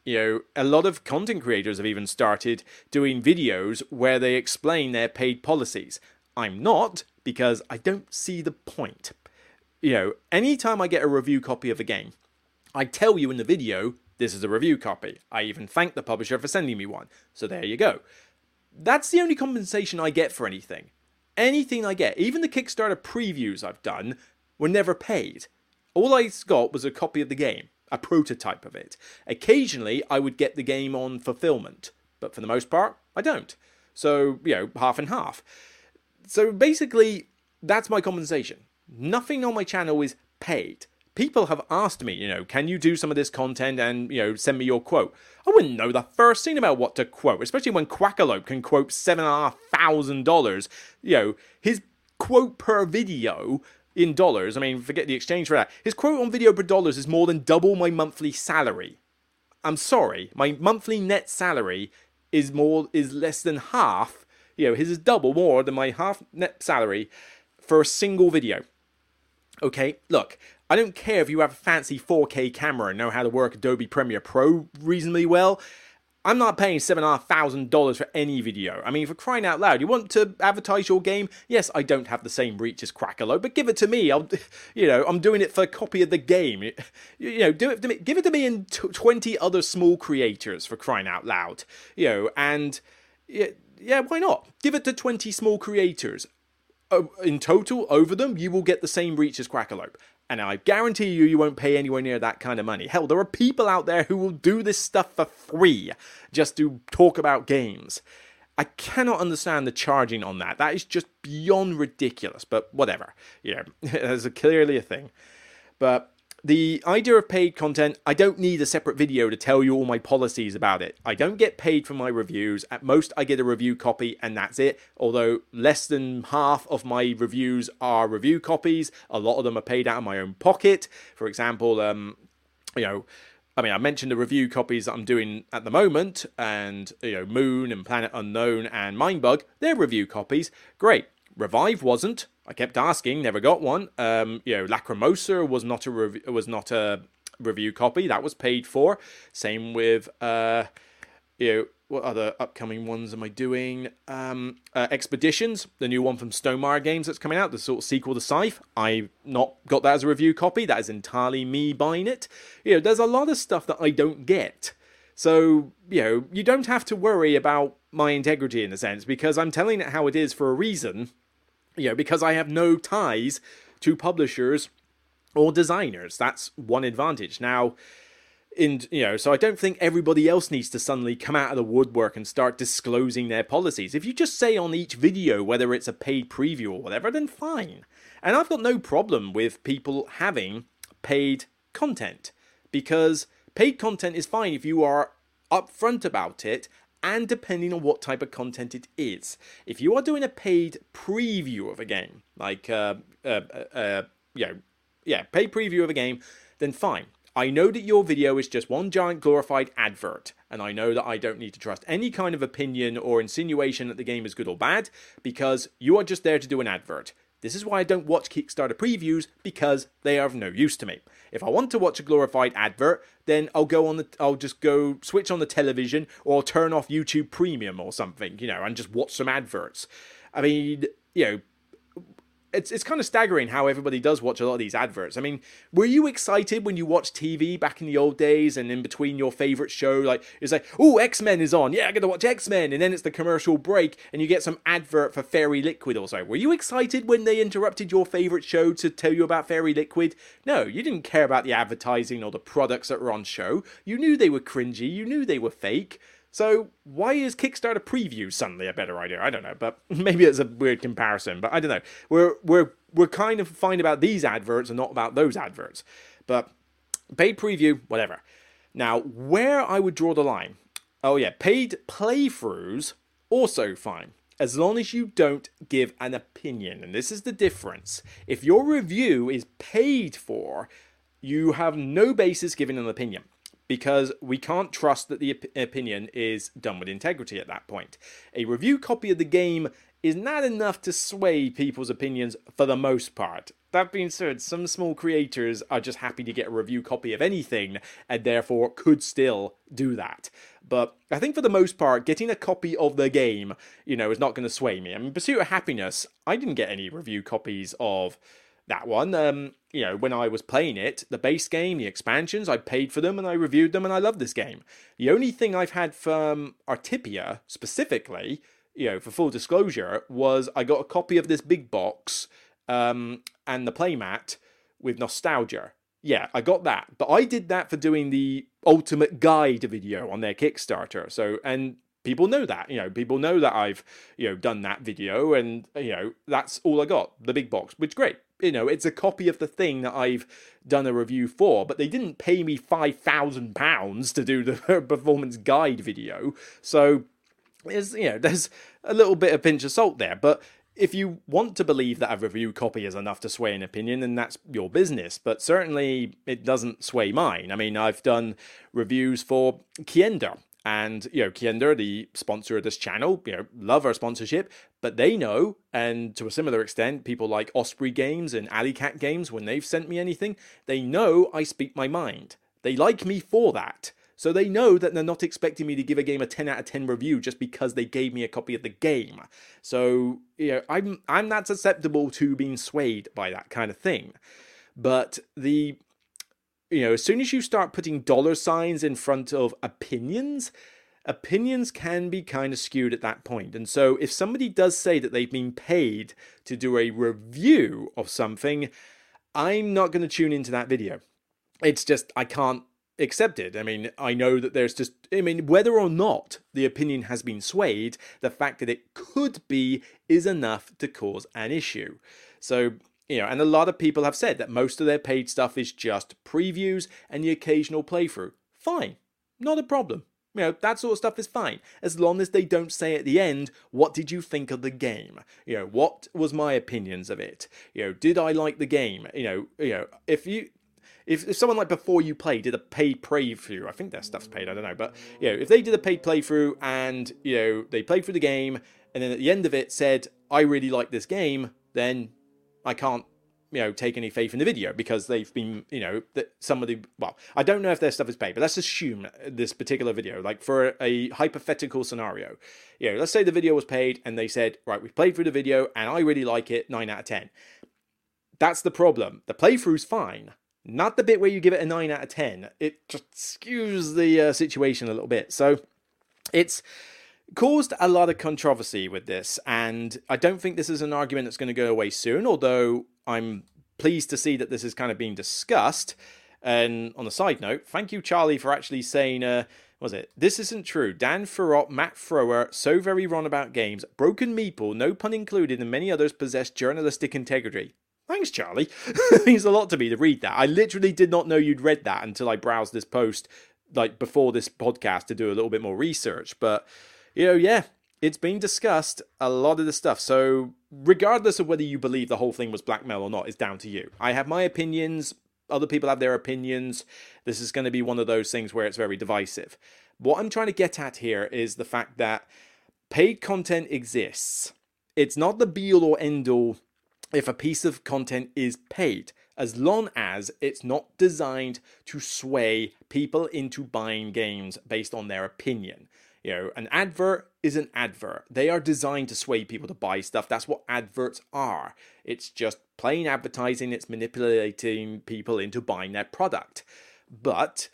you know, a lot of content creators have even started doing videos where they explain their paid policies. I'm not because I don't see the point. You know, anytime I get a review copy of a game, I tell you in the video this is a review copy. I even thank the publisher for sending me one. So there you go. That's the only compensation I get for anything. Anything I get, even the Kickstarter previews I've done, were never paid. All I got was a copy of the game, a prototype of it. Occasionally, I would get the game on fulfillment, but for the most part, I don't. So, you know, half and half. So basically, that's my compensation. Nothing on my channel is paid people have asked me, you know, can you do some of this content and, you know, send me your quote? I wouldn't know the first thing about what to quote, especially when Quackalope can quote seven and a half thousand dollars. You know, his quote per video in dollars, I mean, forget the exchange for that. His quote on video per dollars is more than double my monthly salary. I'm sorry, my monthly net salary is more is less than half. You know, his is double more than my half net salary for a single video. Okay, look, I don't care if you have a fancy 4K camera and know how to work Adobe Premiere Pro reasonably well. I'm not paying seven and a half thousand dollars for any video. I mean, for crying out loud, you want to advertise your game? Yes, I don't have the same reach as Quackalope, but give it to me. I'll, you know, I'm doing it for a copy of the game. You, know, do it to me. Give it to me and t- twenty other small creators for crying out loud. You know, and yeah, yeah, why not? Give it to twenty small creators. in total, over them, you will get the same reach as Quackalope. And I guarantee you, you won't pay anywhere near that kind of money. Hell, there are people out there who will do this stuff for free just to talk about games. I cannot understand the charging on that. That is just beyond ridiculous, but whatever. Yeah, there's clearly a thing. But the idea of paid content, I don't need a separate video to tell you all my policies about it. I don't get paid for my reviews. At most, I get a review copy and that's it. Although less than half of my reviews are review copies, a lot of them are paid out of my own pocket. For example, um, you know, I mean, I mentioned the review copies that I'm doing at the moment, and you know, Moon and Planet Unknown and Mindbug, they're review copies. Great. Revive wasn't. I kept asking, never got one. Um, you know, Lacrimosa was not a rev- was not a review copy that was paid for. Same with uh, you know what other upcoming ones am I doing? Um, uh, Expeditions, the new one from Stonemaier Games that's coming out, the sort of sequel to Scythe. I've not got that as a review copy. That is entirely me buying it. You know, there's a lot of stuff that I don't get. So, you know, you don't have to worry about my integrity in a sense because I'm telling it how it is for a reason. You know, because I have no ties to publishers or designers. That's one advantage. Now, in you know, so I don't think everybody else needs to suddenly come out of the woodwork and start disclosing their policies. If you just say on each video whether it's a paid preview or whatever, then fine. And I've got no problem with people having paid content because paid content is fine if you are upfront about it and depending on what type of content it is. If you are doing a paid preview of a game, like uh, uh, uh, uh know, yeah, paid preview of a game, then fine. I know that your video is just one giant glorified advert, and I know that I don't need to trust any kind of opinion or insinuation that the game is good or bad, because you are just there to do an advert. This is why I don't watch Kickstarter previews, because they are of no use to me. If I want to watch a glorified advert, then I'll go on the I'll just go switch on the television or turn off YouTube Premium or something, you know, and just watch some adverts. I mean, you know, it's it's kind of staggering how everybody does watch a lot of these adverts. I mean, were you excited when you watched TV back in the old days and in between your favorite show? Like, it's like, oh, X Men is on. Yeah, I got to watch X Men. And then it's the commercial break and you get some advert for Fairy Liquid or so. Were you excited when they interrupted your favorite show to tell you about Fairy Liquid? No, you didn't care about the advertising or the products that were on show. You knew they were cringy, you knew they were fake. So why is Kickstarter preview suddenly a better idea? I don't know, but maybe it's a weird comparison. But I don't know. We're we're we're kind of fine about these adverts and not about those adverts. But paid preview, whatever. Now, where I would draw the line, oh yeah, paid playthroughs also fine. As long as you don't give an opinion. And this is the difference. If your review is paid for, you have no basis giving an opinion because we can't trust that the op- opinion is done with integrity at that point. A review copy of the game is not enough to sway people's opinions for the most part. That being said, some small creators are just happy to get a review copy of anything and therefore could still do that. But I think for the most part, getting a copy of the game, you know, is not going to sway me. I mean, Pursuit of Happiness, I didn't get any review copies of that one. Um, you know, when I was playing it, the base game, the expansions, I paid for them and I reviewed them and I love this game. The only thing I've had from Artipia specifically, you know, for full disclosure, was I got a copy of this big box um, and the playmat with nostalgia. Yeah, I got that, but I did that for doing the ultimate guide video on their Kickstarter. So, and people know that you know people know that i've you know done that video and you know that's all i got the big box which great you know it's a copy of the thing that i've done a review for but they didn't pay me 5000 pounds to do the performance guide video so there's you know there's a little bit of pinch of salt there but if you want to believe that a review copy is enough to sway an opinion, then that's your business. But certainly it doesn't sway mine. I mean, I've done reviews for Kienda, and you know, Kienda, the sponsor of this channel, you know, love our sponsorship, but they know, and to a similar extent, people like Osprey Games and Alley Cat Games, when they've sent me anything, they know I speak my mind. They like me for that. So they know that they're not expecting me to give a game a 10 out of 10 review just because they gave me a copy of the game. So, you know, I'm I'm not susceptible to being swayed by that kind of thing. But the you know, as soon as you start putting dollar signs in front of opinions, opinions can be kind of skewed at that point. And so if somebody does say that they've been paid to do a review of something, I'm not going to tune into that video. It's just, I can't accept it. I mean, I know that there's just, I mean, whether or not the opinion has been swayed, the fact that it could be is enough to cause an issue. So you know, and a lot of people have said that most of their paid stuff is just previews and the occasional playthrough. Fine, not a problem. You know, that sort of stuff is fine, as long as they don't say at the end, what did you think of the game? You know, what was my opinions of it? You know, did I like the game? You know, you know, if you if, if someone like before you play did a paid playthrough, I think their stuff's paid, I don't know, but you know, if they did a paid playthrough and you know they played through the game and then at the end of it said, I really like this game, then I can't you know take any faith in the video because they've been you know that somebody well I don't know if their stuff is paid but let's assume this particular video like for a hypothetical scenario. You know let's say the video was paid and they said right we played through the video and I really like it 9 out of 10 that's the problem. The playthrough's fine. Not the bit where you give it a 9 out of 10 it just skews the uh, situation a little bit. So it's caused a lot of controversy with this, and I don't think this is an argument that's going to go away soon, although I'm pleased to see that this is kind of being discussed. And on a side note, thank you, Charlie, for actually saying, uh, was it? This isn't true. Dan Thurot, Matt Thrower, so very wrong about games. Broken Meeple, no pun included, and many others possess journalistic integrity. Thanks, Charlie. it means a lot to me to read that. I literally did not know you'd read that until I browsed this post, like before this podcast, to do a little bit more research. But you know, yeah, it's been discussed a lot of the stuff. So, regardless of whether you believe the whole thing was blackmail or not, is down to you. I have my opinions. Other people have their opinions. This is going to be one of those things where it's very divisive. What I'm trying to get at here is the fact that paid content exists. It's not the be all or end all if a piece of content is paid, as long as it's not designed to sway people into buying games based on their opinion. You know, an advert is an advert. They are designed to sway people to buy stuff. That's what adverts are. It's just plain advertising, it's manipulating people into buying their product. But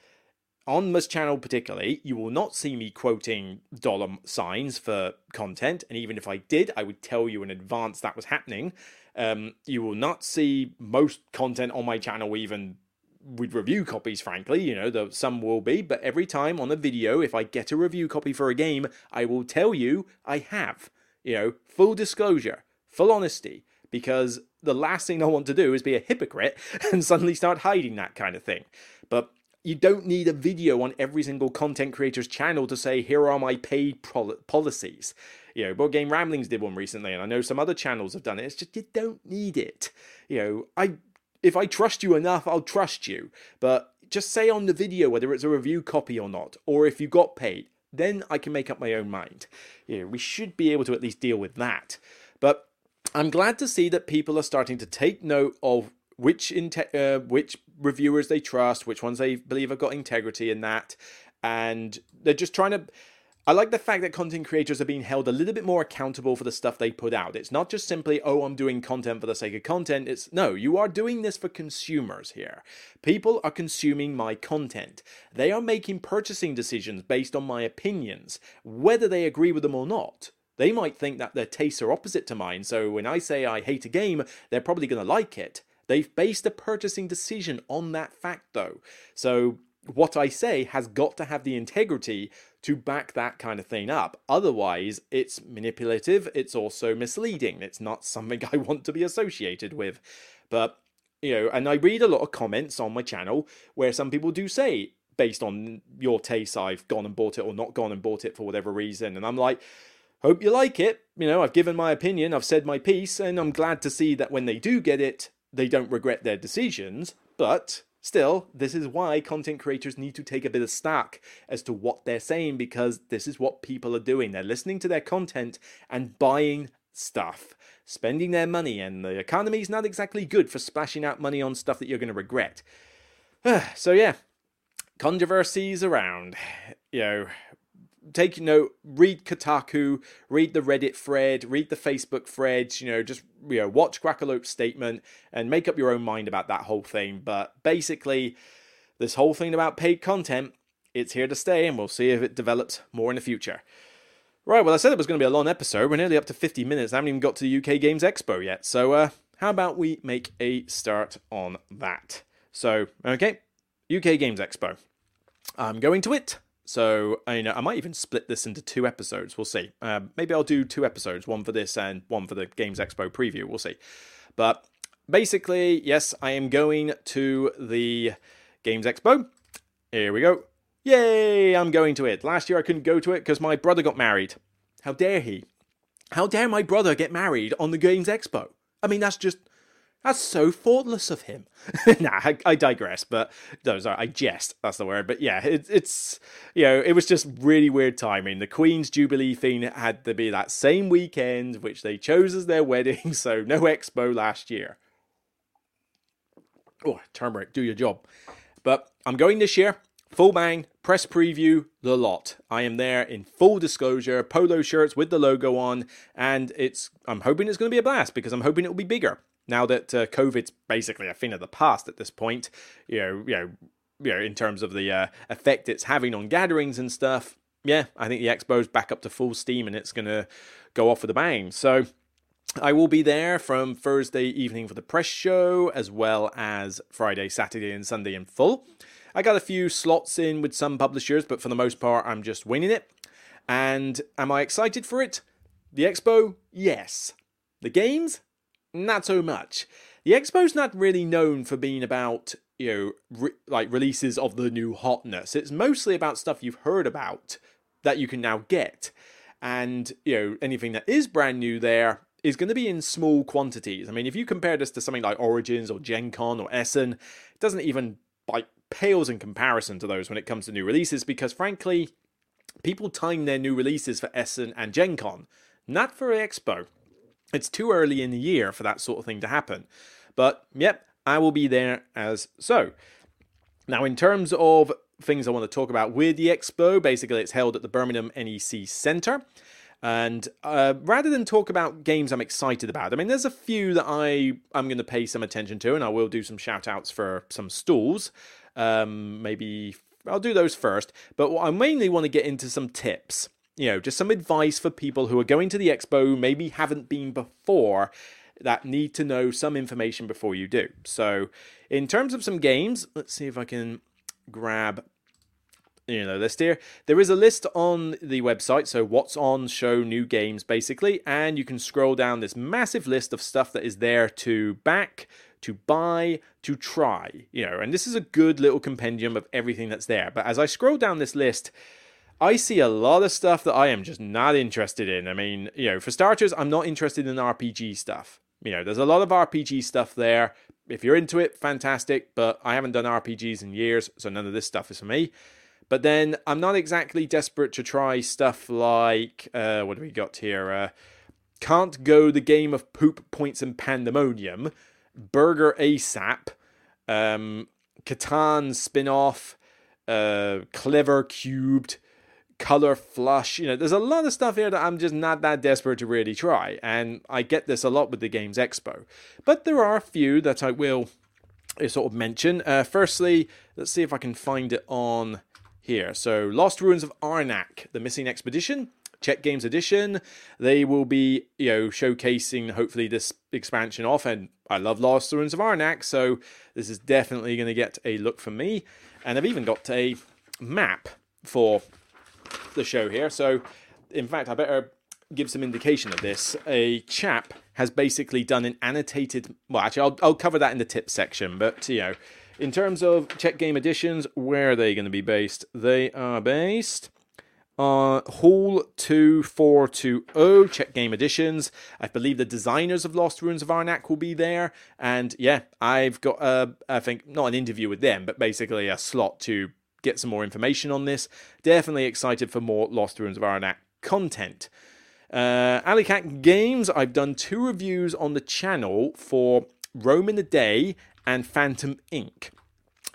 on this channel particularly, you will not see me quoting dollar signs for content, and even if I did, I would tell you in advance that was happening. Um, you will not see most content on my channel even with review copies, frankly. You know, the, some will be, but every time on a video, if I get a review copy for a game, I will tell you I have. You know, full disclosure, full honesty, because the last thing I want to do is be a hypocrite and suddenly start hiding that kind of thing. But you don't need a video on every single content creator's channel to say, here are my paid policies. You know, Board Game Ramblings did one recently, and I know some other channels have done it. It's just, you don't need it. You know, I if I trust you enough, I'll trust you. But just say on the video whether it's a review copy or not, or if you got paid. Then I can make up my own mind. Yeah, we should be able to at least deal with that. But I'm glad to see that people are starting to take note of which uh, which reviewers they trust, which ones they believe have got integrity in that, and they're just trying to I like the fact that content creators are being held a little bit more accountable for the stuff they put out. It's not just simply, oh, I'm doing content for the sake of content. It's no, you are doing this for consumers here. People are consuming my content. They are making purchasing decisions based on my opinions, whether they agree with them or not. They might think that their tastes are opposite to mine, so when I say I hate a game, they're probably going to like it. They've based a purchasing decision on that fact, though. So what I say has got to have the integrity to back that kind of thing up. Otherwise, it's manipulative, it's also misleading. It's not something I want to be associated with. But, you know, and I read a lot of comments on my channel where some people do say, based on your taste, I've gone and bought it or not gone and bought it for whatever reason. And I'm like, hope you like it. You know, I've given my opinion, I've said my piece, and I'm glad to see that when they do get it, they don't regret their decisions. But Still, this is why content creators need to take a bit of stock as to what they're saying because this is what people are doing. They're listening to their content and buying stuff, spending their money, and the economy is not exactly good for splashing out money on stuff that you're going to regret. so, yeah, controversies around. You know, take note, read Kotaku, read the Reddit thread, read the Facebook threads, you know, just you know, watch Quackalope's statement and make up your own mind about that whole thing. But basically, this whole thing about paid content, it's here to stay, and we'll see if it develops more in the future. Right, well, I said it was going to be a long episode. We're nearly up to 50 minutes. I haven't even got to the UK Games Expo yet. So, uh, how about we make a start on that? So, okay, UK Games Expo. I'm going to it. So I know I might even split this into two episodes. We'll see. Uh, maybe I'll do two episodes, one for this and one for the Games Expo preview. We'll see. But basically, yes, I am going to the Games Expo. Here we go. Yay! I'm going to it. Last year I couldn't go to it because my brother got married. How dare he? How dare my brother get married on the Games Expo? I mean, that's just that's so thoughtless of him. nah, I, I, digress, but no, sorry, I jest. That's the word. But yeah, it, it's you know, it was just really weird timing. The Queen's Jubilee thing had to be that same weekend, which they chose as their wedding, so no expo last year. Oh, turmeric, do your job. But I'm going this year, full bang, press preview, the lot. I am there in full disclosure, polo shirts with the logo on, and it's. I'm hoping it's going to be a blast because I'm hoping it'll be bigger. Now that uh, COVID's basically a thing of the past at this point, you know, you know, you know, in terms of the uh, effect it's having on gatherings and stuff. Yeah, I think the expo's back up to full steam and it's going to go off with a bang. So I will be there from Thursday evening for the press show, as well as Friday, Saturday, and Sunday in full. I got a few slots in with some publishers, but for the most part, I'm just winning it. And am I excited for it? The expo? Yes. The games? Not so much. The expo's not really known for being about, you know, re- like releases of the new hotness. It's mostly about stuff you've heard about that you can now get. And, you know, anything that is brand new there is going to be in small quantities. I mean, if you compare this to something like Origins or Gen Con or Essen, it doesn't even like pales in comparison to those when it comes to new releases because frankly, people time their new releases for Essen and Gen Con, not for Expo. It's too early in the year for that sort of thing to happen. But yep, I will be there as so. Now, in terms of things I want to talk about with the expo, basically it's held at the Birmingham NEC Centre. And uh, rather than talk about games I'm excited about, I mean, there's a few that I I'm going to pay some attention to, and I will do some shout outs for some stalls. Um, maybe I'll do those first. But I mainly want to get into some tips. You know, just some advice for people who are going to the expo, maybe haven't been before, that need to know some information before you do. So, in terms of some games, let's see if I can grab you know list here there is a list on the website so what's on show new games basically and you can scroll down this massive list of stuff that is there to back to buy to try you know and this is a good little compendium of everything that's there but as i scroll down this list I see a lot of stuff that I am just not interested in. I mean, you know, for starters, I'm not interested in RPG stuff. You know, there's a lot of RPG stuff there. If you're into it, fantastic, but I haven't done RPGs in years, so none of this stuff is for me. But then I'm not exactly desperate to try stuff like uh, what do we got here? Uh, Can't go the game of poop points and pandemonium, Burger ASAP, um, Catan spin off, uh, Clever Cubed, color flush. You know, there's a lot of stuff here that I'm just not that desperate to really try, and I get this a lot with the Games Expo. But there are a few that I will uh, sort of mention. Uh, firstly, let's see if I can find it on here. So, Lost Ruins of Arnak, the Missing Expedition. Czech Games Edition. They will be, you know, showcasing hopefully this expansion off. And I love Lost Ruins of Arnak, so this is definitely going to get a look from me. And I've even got a map for the show here. So, in fact, I better give some indication of this. A chap has basically done an annotated. Well, actually, I'll, I'll cover that in the tips section. But you know, in terms of Czech game editions, where are they going to be based? They are based uh, Hall 2420 Czech Game Editions. I believe the designers of Lost Ruins of Arnak will be there. And yeah, I've got, uh, I think, not an interview with them, but basically a slot to get some more information on this. Definitely excited for more Lost Ruins of Arnak content. Uh, Alley Cat Games, I've done two reviews on the channel for Rome in the Day and Phantom Ink.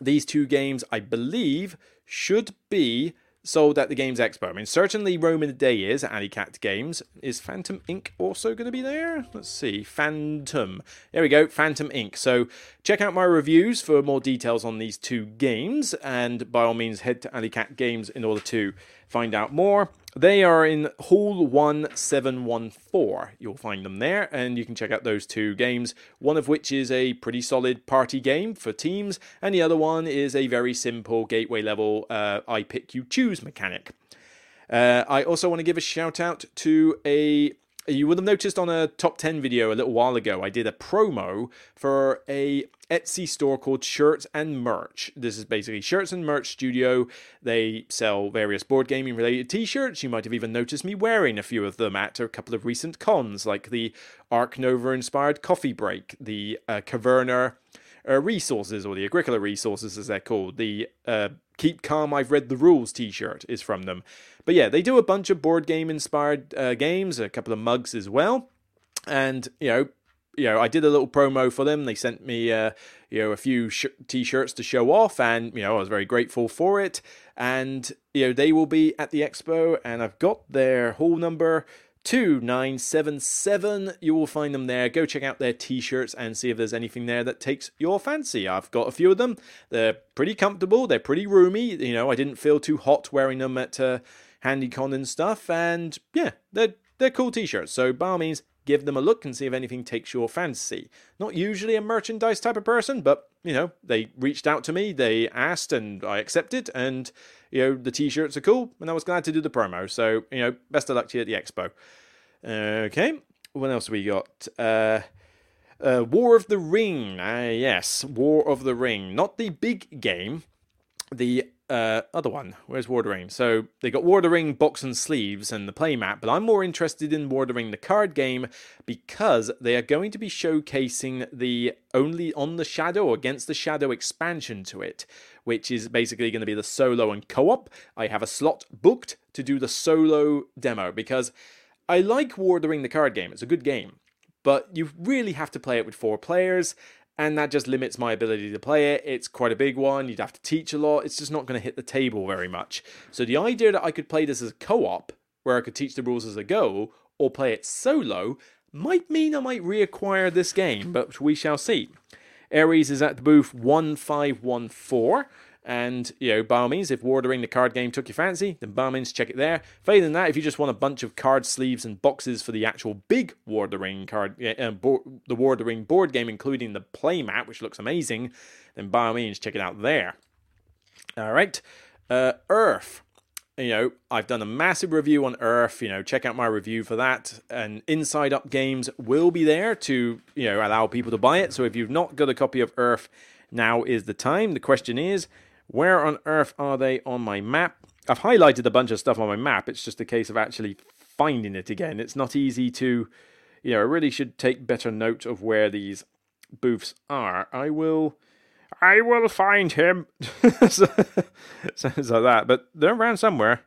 These two games, I believe, should be sold at the Games Expo. I mean, certainly Rome in the Day is at Alley Cat Games. Is Phantom Ink. also going to be there? Let's see. Phantom. There we go. Phantom Ink. So check out my reviews for more details on these two games, and by all means, head to Alley Cat Games in order to find out more. They are in Hall 1714. You'll find them there, and you can check out those two games. One of which is a pretty solid party game for teams, and the other one is a very simple gateway level uh, I pick, you choose mechanic. Uh, I also want to give a shout out to a you would have noticed on a top 10 video a little while ago, I did a promo for a Etsy store called Shirts and Merch. This is basically Shirts and Merch Studio. They sell various board gaming related t shirts. You might have even noticed me wearing a few of them at a couple of recent cons, like the Ark Nova inspired coffee break, the uh, Caverna uh, resources, or the Agricola resources as they're called. The uh, Keep Calm, I've Read the Rules t shirt is from them. But yeah, they do a bunch of board game inspired uh, games, a couple of mugs as well. And, you know, you know, I did a little promo for them. They sent me, uh, you know, a few sh- t-shirts to show off, and you know, I was very grateful for it. And you know, they will be at the expo, and I've got their hall number 2977. You will find them there. Go check out their t shirts and see if there's anything there that takes your fancy. I've got a few of them. They're pretty comfortable, they're pretty roomy. You know, I didn't feel too hot wearing them at uh, HandyCon and stuff. And yeah, they're, they're cool t shirts. So, by means, give them a look and see if anything takes your fancy. Not usually a merchandise type of person, but you know, they reached out to me, they asked, and I accepted, and you know, the t-shirts are cool, and I was glad to do the promo. So you know, best of luck to you at the expo. Okay, what else we got? Uh, uh, War of the Ring. Uh, yes, War of the Ring. Not the big game, the uh, other one. Where's War the Ring? So they got War the Ring box and sleeves and the playmat, but I'm more interested in War the Ring, the card game, because they are going to be showcasing the only on the Shadow or against the Shadow expansion to it, which is basically going to be the solo and co-op. I have a slot booked to do the solo demo because I like War the Ring, the card game. It's a good game, but you really have to play it with four players and that just limits my ability to play it. It's quite a big one. You'd have to teach a lot. It's just not going to hit the table very much. So the idea that I could play this as a co-op, where I could teach the rules as I go, or play it solo, might mean I might reacquire this game, but we shall see. Ares is at the booth 1514. And, you know, by all means, if War of the card game, took your fancy, then by all means, check it there. Failing than that, if you just want a bunch of card sleeves and boxes for the actual big War of the Ring card, uh, board, the War of the Ring board game, including the playmat, which looks amazing, then by all means, check it out there. All right. Uh, Earth. You know, I've done a massive review on Earth. You know, check out my review for that. And Inside Up Games will be there to, you know, allow people to buy it. So if you've not got a copy of Earth, now is the time. The question is, where on earth are they on my map? I've highlighted a bunch of stuff on my map. It's just a case of actually finding it again. It's not easy to, you know, I really should take better note of where these booths are. I will, I will find him. Sounds like that, but they're around somewhere.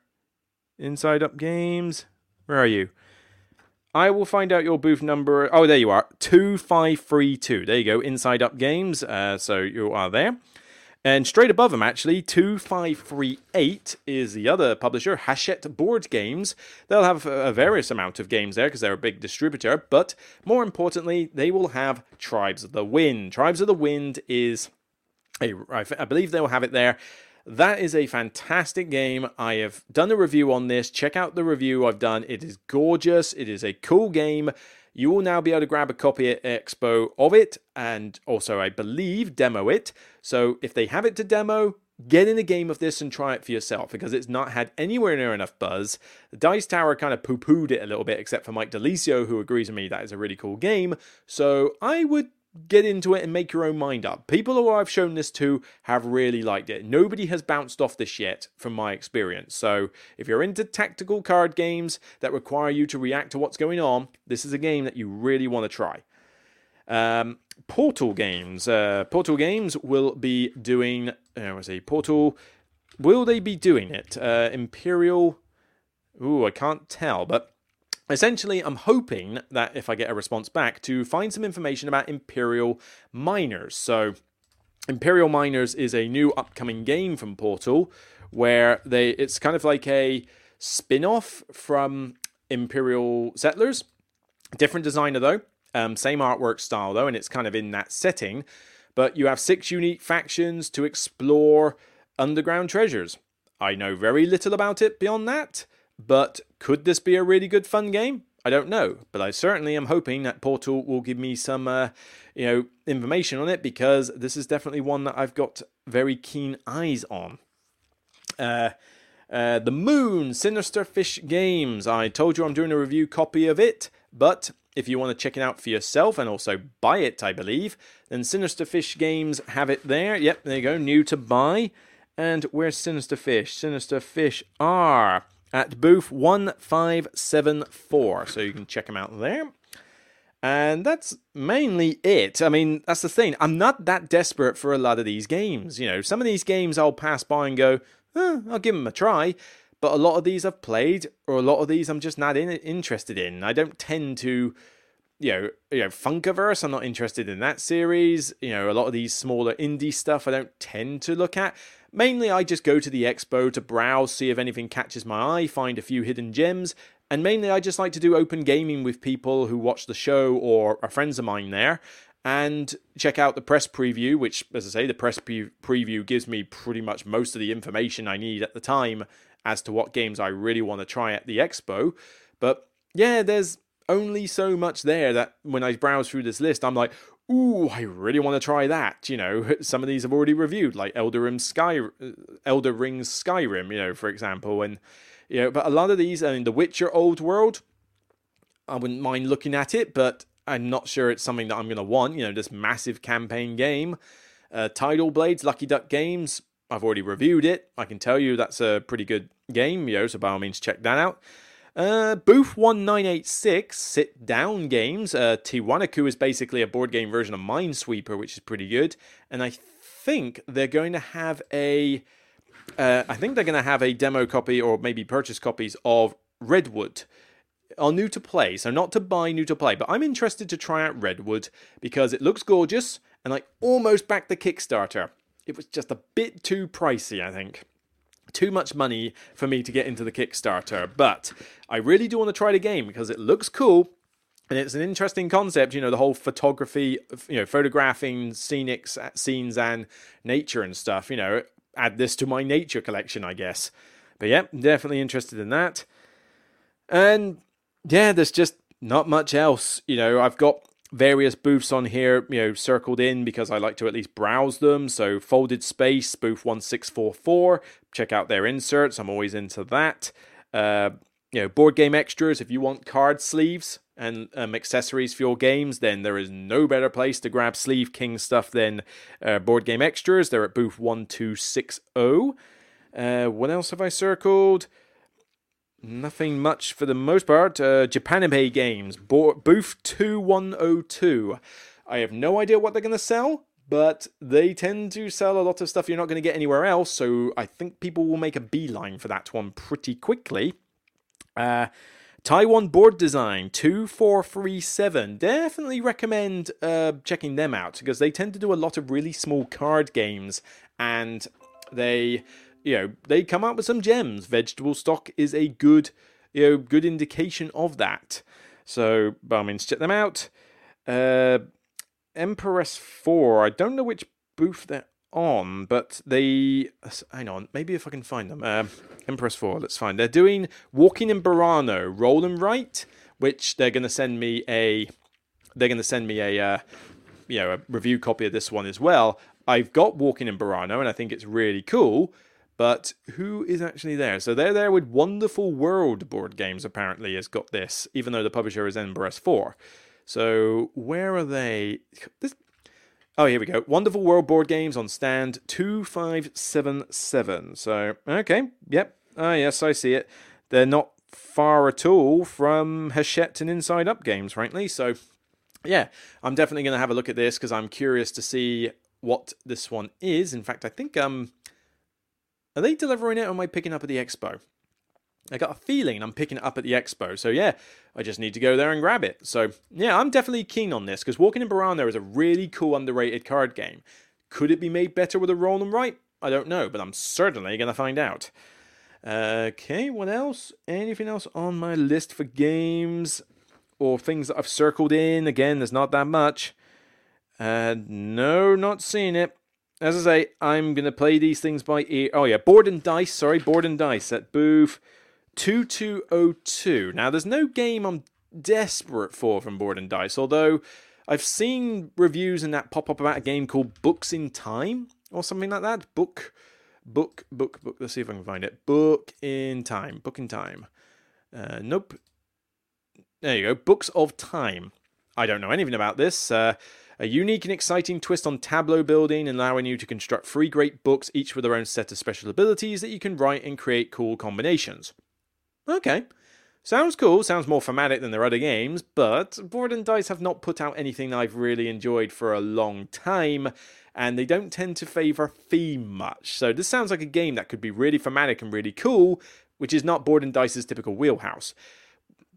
Inside Up Games. Where are you? I will find out your booth number. Oh, there you are. 2532. There you go. Inside Up Games. Uh, so you are there. And straight above them, actually, 2538 is the other publisher, Hachette Board Games. They'll have a various amount of games there because they're a big distributor, but more importantly, they will have Tribes of the Wind. Tribes of the Wind is, a, I believe they will have it there. That is a fantastic game. I have done a review on this. Check out the review I've done. It is gorgeous. It is a cool game. You will now be able to grab a copy at Expo of it and also, I believe, demo it. So if they have it to demo, get in a game of this and try it for yourself because it's not had anywhere near enough buzz. The Dice Tower kind of poo pooed it a little bit, except for Mike DiLisio, who agrees with me that is a really cool game. So I would get into it and make your own mind up. People who I've shown this to have really liked it. Nobody has bounced off this yet, from my experience. So, if you're into tactical card games that require you to react to what's going on, this is a game that you really want to try. Um, Portal Games. Uh, Portal Games will be doing. Uh, was a Portal. Will they be doing it? Uh, Imperial. Ooh, I can't tell, but Essentially, I'm hoping that if I get a response back, to find some information about Imperial Miners. So, Imperial Miners is a new upcoming game from Portal where they it's kind of like a spin-off from Imperial Settlers. Different designer though, um, same artwork style though, and it's kind of in that setting. But you have six unique factions to explore underground treasures. I know very little about it beyond that. But could this be a really good fun game? I don't know, but I certainly am hoping that Portal will give me some, uh, you know, information on it because this is definitely one that I've got very keen eyes on. Uh, uh, the Moon Sinister Fish Games. I told you I'm doing a review copy of it, but if you want to check it out for yourself and also buy it, I believe, then Sinister Fish Games have it there. Yep, there you go, new to buy. And where's Sinister Fish? Sinister Fish are at booth 1574. So you can check them out there. And that's mainly it. I mean, that's the thing. I'm not that desperate for a lot of these games. You know, some of these games I'll pass by and go, eh, I'll give them a try. But a lot of these I've played, or a lot of these I'm just not in, interested in. I don't tend to you know, you know, Funkoverse. I'm not interested in that series. You know, a lot of these smaller indie stuff I don't tend to look at. Mainly, I just go to the expo to browse, see if anything catches my eye, find a few hidden gems, and mainly I just like to do open gaming with people who watch the show or are friends of mine there, and check out the press preview, which, as I say, the press pre- preview gives me pretty much most of the information I need at the time as to what games I really want to try at the expo. But yeah, there's only so much there that when I browse through this list, I'm like, ooh, I really want to try that. You know, some of these I've already reviewed, like Elder Ring Sky, Elder Rings Skyrim, you know, for example, and you know, but a lot of these, I mean, The Witcher Old World, I wouldn't mind looking at it, but I'm not sure it's something that I'm going to want. You know, this massive campaign game. Uh, Tidal Blades, Lucky Duck Games. I've already reviewed it. I can tell you that's a pretty good game, you know, so by all means check that out. Uh, Booth 1986, sit down games. Uh, Tiwanaku is basically a board game version of Minesweeper, which is pretty good. And I think they're going to have a. Uh, I think they're going to have a demo copy or maybe purchase copies of Redwood are new to play. So not to buy, new to play. But I'm interested to try out Redwood because it looks gorgeous and I almost backed the Kickstarter. It was just a bit too pricey, I think. Too much money for me to get into the Kickstarter. But I really do want to try the game because it looks cool and it's an interesting concept, you know, the whole photography, you know, photographing scenic uh, scenes and nature and stuff, you know, add this to my nature collection, I guess. But yeah, definitely interested in that. And yeah, there's just not much else. You know, I've got various booths on here, you know, circled in because I like to at least browse them. So Folded Space, booth 1644, check out their inserts. I'm always into that. Uh, you know, board game extras. If you want card sleeves and um, accessories for your games, then there is no better place to grab Sleeve King stuff than uh, board game extras. They're at booth 1260. Uh, what else have I circled? Nothing much for the most part. Uh, Japanime Games, Booth 2102. I have no idea what they're going to sell, but they tend to sell a lot of stuff you're not going to get anywhere else, so I think people will make a beeline for that one pretty quickly. Uh, Taiwan Board Design 2437. Definitely recommend uh, checking them out because they tend to do a lot of really small card games and they you know, they come out with some gems. Vegetable stock is a good, you know, good indication of that. So, by all means, check them out. Uh, EmperorS4, I don't know which booth they're on, but they. Hang on, maybe if I can find them. Uh, EmperorS4, let's find. They're doing Walking in Burano, Roll and Write, which they're going to send me a. They're going to send me a. Uh, you know, a review copy of this one as well. I've got Walking in Burano, and I think it's really cool. But who is actually there? So they're there with Wonderful World board games, apparently, has got this, even though the publisher is EmperorS4. So where are they? This... Oh, here we go. Wonderful World board games on stand 2577. So, okay, yep. Ah, yes, I see it. They're not far at all from Hachette and Inside Up games, frankly. So, yeah, I'm definitely going to have a look at this because I'm curious to see what this one is. In fact, I think um are they delivering it or am I picking up at the expo? I got a feeling I'm picking it up at the expo. So yeah, I just need to go there and grab it. So yeah, I'm definitely keen on this because Walking in Burano is a really cool underrated card game. Could it be made better with a roll and write? I don't know, but I'm certainly going to find out. Okay, what else? Anything else on my list for games or things that I've circled in? Again, there's not that much. Uh, no, not seeing it as I say, I'm going to play these things by ear. Oh, yeah, Board and Dice. Sorry, Board and Dice at Booth 2202. Now, there's no game I'm desperate for from Board and Dice, although I've seen reviews in that pop up about a game called Books in Time or something like that. Book, book, book, book. Let's see if I can find it. Book in Time. Book in Time. Uh, nope. There you go. Books of Time. I don't know anything about this. Uh, a unique and exciting twist on tableau building, allowing you to construct three great books, each with their own set of special abilities that you can write and create cool combinations. Okay. Sounds cool, sounds more thematic than their other games, but Board and Dice have not put out anything I've really enjoyed for a long time, and they don't tend to favour theme much. So this sounds like a game that could be really thematic and really cool, which is not Board and Dice's typical wheelhouse.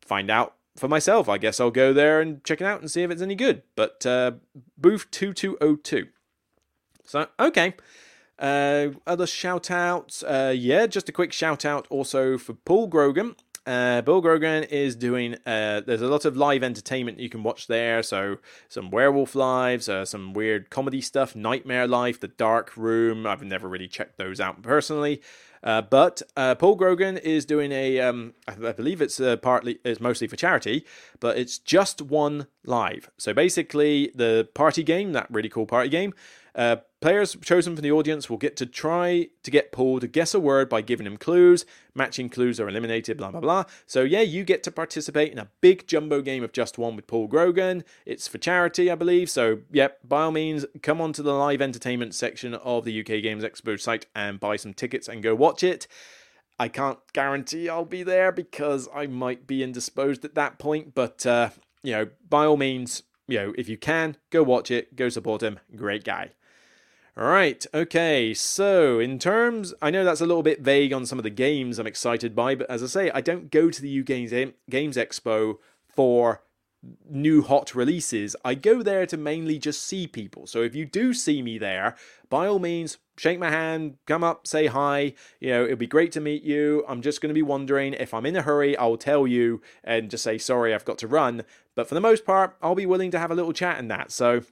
Find out for myself, I guess I'll go there and check it out and see if it's any good. But uh, booth 2202. So, okay. Uh, other shout outs. Uh, yeah, just a quick shout out also for Paul Grogan. Uh, Bill Grogan is doing. Uh, there's a lot of live entertainment you can watch there. So some werewolf lives, uh, some weird comedy stuff, Nightmare Life, The Dark Room. I've never really checked those out personally. Uh, but uh, Paul Grogan is doing a, um, I believe it's uh, partly, it's mostly for charity, but it's just one live. So basically, the party game, that really cool party game, uh, players chosen from the audience will get to try to get Paul to guess a word by giving him clues. Matching clues are eliminated, blah, blah, blah. So, yeah, you get to participate in a big jumbo game of Just One with Paul Grogan. It's for charity, I believe. So, yep, by all means, come on to the live entertainment section of the UK Games Expo site and buy some tickets and go watch it. I can't guarantee I'll be there because I might be indisposed at that point, but, uh, you know, by all means, you know, if you can, go watch it, go support him. Great guy. Right, okay, so in terms, I know that's a little bit vague on some of the games I'm excited by, but as I say, I don't go to the UK Games Expo for new hot releases. I go there to mainly just see people. So if you do see me there, by all means, shake my hand, come up, say hi. You know, it'd be great to meet you. I'm just going to be wondering if I'm in a hurry, I'll tell you and just say, sorry, I've got to run. But for the most part, I'll be willing to have a little chat in that. So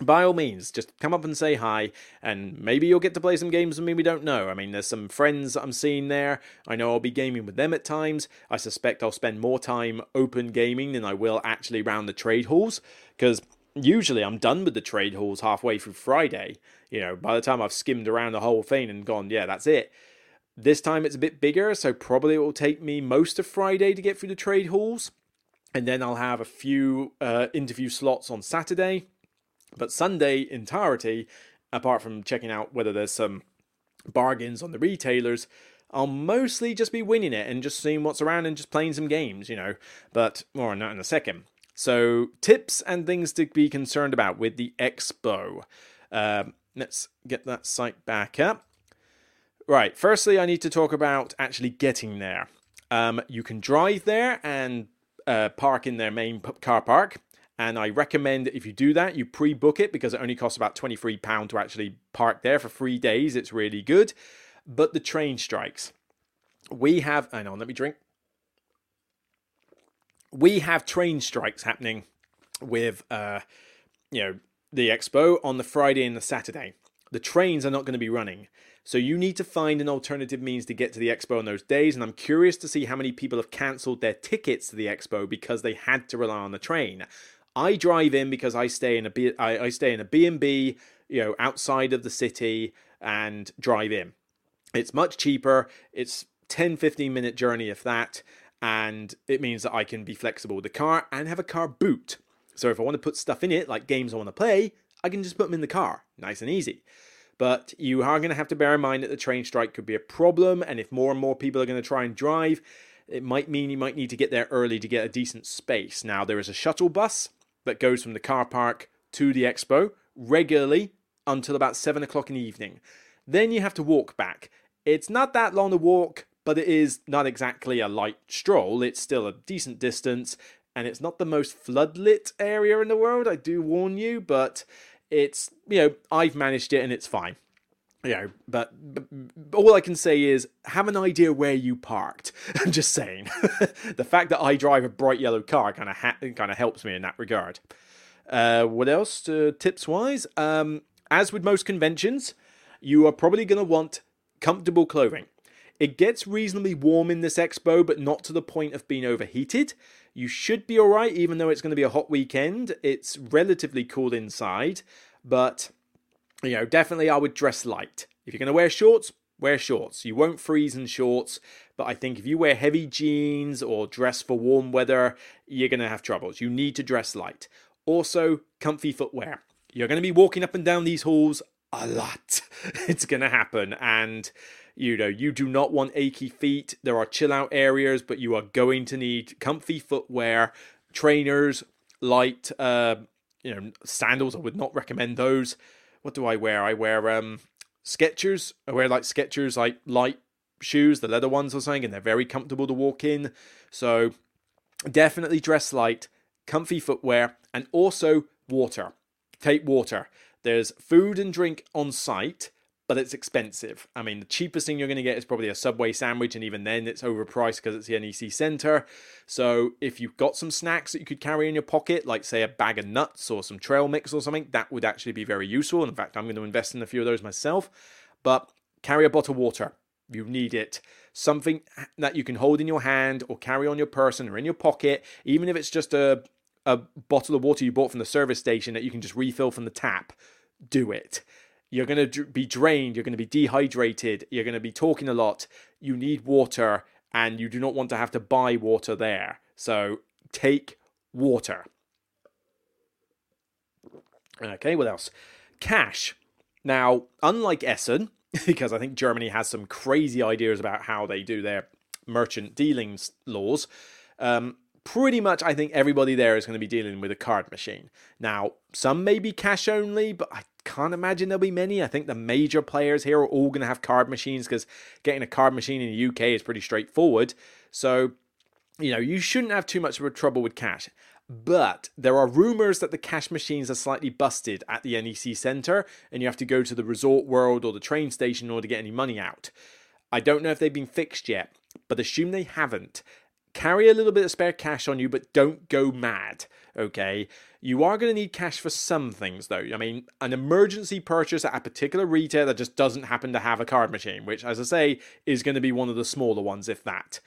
by all means, just come up and say hi, and maybe you'll get to play some games with me. We don't know. I mean, there's some friends I'm seeing there. I know I'll be gaming with them at times. I suspect I'll spend more time open gaming than I will actually around the trade halls, because usually I'm done with the trade halls halfway through Friday. You know, by the time I've skimmed around the whole thing and gone, yeah, that's it. This time it's a bit bigger, so probably it will take me most of Friday to get through the trade halls. And then I'll have a few uh, interview slots on Saturday but Sunday entirety, apart from checking out whether there's some bargains on the retailers, I'll mostly just be winning it and just seeing what's around and just playing some games, you know. But more on that in a second. So, tips and things to be concerned about with the Expo. Um, let's get that site back up. Right, firstly, I need to talk about actually getting there. Um, you can drive there and uh, park in their main car park. And I recommend if you do that, you pre book it because it only costs about £23 to actually park there for three days. It's really good. But the train strikes. We have, hang on, let me drink. We have train strikes happening with, uh, you know, the expo on the Friday and the Saturday. The trains are not going to be running. So you need to find an alternative means to get to the expo on those days. And I'm curious to see how many people have cancelled their tickets to the expo because they had to rely on the train. I drive in because I stay in a B, I, I stay in a B&B, you know, outside of the city and drive in. It's much cheaper. It's 10 15 minute journey if that and it means that I can be flexible with the car and have a car boot. So if I want to put stuff in it like games I want to play, I can just put them in the car. Nice and easy. But you are going to have to bear in mind that the train strike could be a problem and if more and more people are going to try and drive, it might mean you might need to get there early to get a decent space. Now there is a shuttle bus that goes from the car park to the expo regularly until about seven o'clock in the evening. Then you have to walk back. It's not that long a walk, but it is not exactly a light stroll. It's still a decent distance, and it's not the most floodlit area in the world, I do warn you, but it's, you know, I've managed it and it's fine. You know, but, but all I can say is have an idea where you parked. I'm just saying. the fact that I drive a bright yellow car kind of ha- kind of helps me in that regard. Uh, what else? Uh, tips wise, um, as with most conventions, you are probably going to want comfortable clothing. It gets reasonably warm in this expo, but not to the point of being overheated. You should be alright, even though it's going to be a hot weekend. It's relatively cool inside, but you know, definitely I would dress light. If you're going to wear shorts, wear shorts. You won't freeze in shorts, but I think if you wear heavy jeans or dress for warm weather, you're going to have troubles. You need to dress light. Also, comfy footwear. You're going to be walking up and down these halls a lot. it's going to happen. And, you know, you do not want achy feet. There are chill out areas, but you are going to need comfy footwear, trainers, light, uh, you know, sandals. I would not recommend those what do I wear? I wear um Skechers. I wear like Skechers, like light shoes, the leather ones or something, and they're very comfortable to walk in. So definitely dress light, comfy footwear, and also water. Take water. There's food and drink on site, but it's expensive. I mean, the cheapest thing you're going to get is probably a Subway sandwich, and even then it's overpriced because it's the NEC Center. So if you've got some snacks that you could carry in your pocket, like say a bag of nuts or some trail mix or something, that would actually be very useful. In fact, I'm going to invest in a few of those myself. But carry a bottle of water. You need it. Something that you can hold in your hand or carry on your person or in your pocket, even if it's just a, a bottle of water you bought from the service station that you can just refill from the tap. Do it you're going to be drained, you're going to be dehydrated, you're going to be talking a lot. You need water, and you do not want to have to buy water there. So take water. Okay, what else? Cash. Now, unlike Essen, because I think Germany has some crazy ideas about how they do their merchant dealings laws, um, pretty much I think everybody there is going to be dealing with a card machine. Now, some may be cash only, but I can't imagine there'll be many. I think the major players here are all going to have card machines because getting a card machine in the UK is pretty straightforward. So, you know, you shouldn't have too much of a trouble with cash. But there are rumors that the cash machines are slightly busted at the NEC Centre and you have to go to the resort world or the train station in order to get any money out. I don't know if they've been fixed yet, but assume they haven't carry a little bit of spare cash on you, but don't go mad. Okay, you are going to need cash for some things, though. I mean, an emergency purchase at a particular retailer that just doesn't happen to have a card machine, which, as I say, is going to be one of the smaller ones, if that.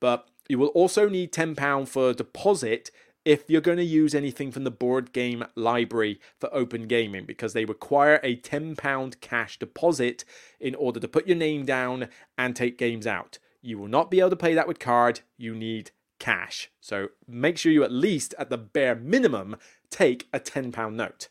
But you will also need £10 for deposit if you're going to use anything from the board game library for open gaming because they require a £10 cash deposit in order to put your name down and take games out. You will not be able to pay that with card. You need cash. So make sure you at least, at the bare minimum, take a £10 note.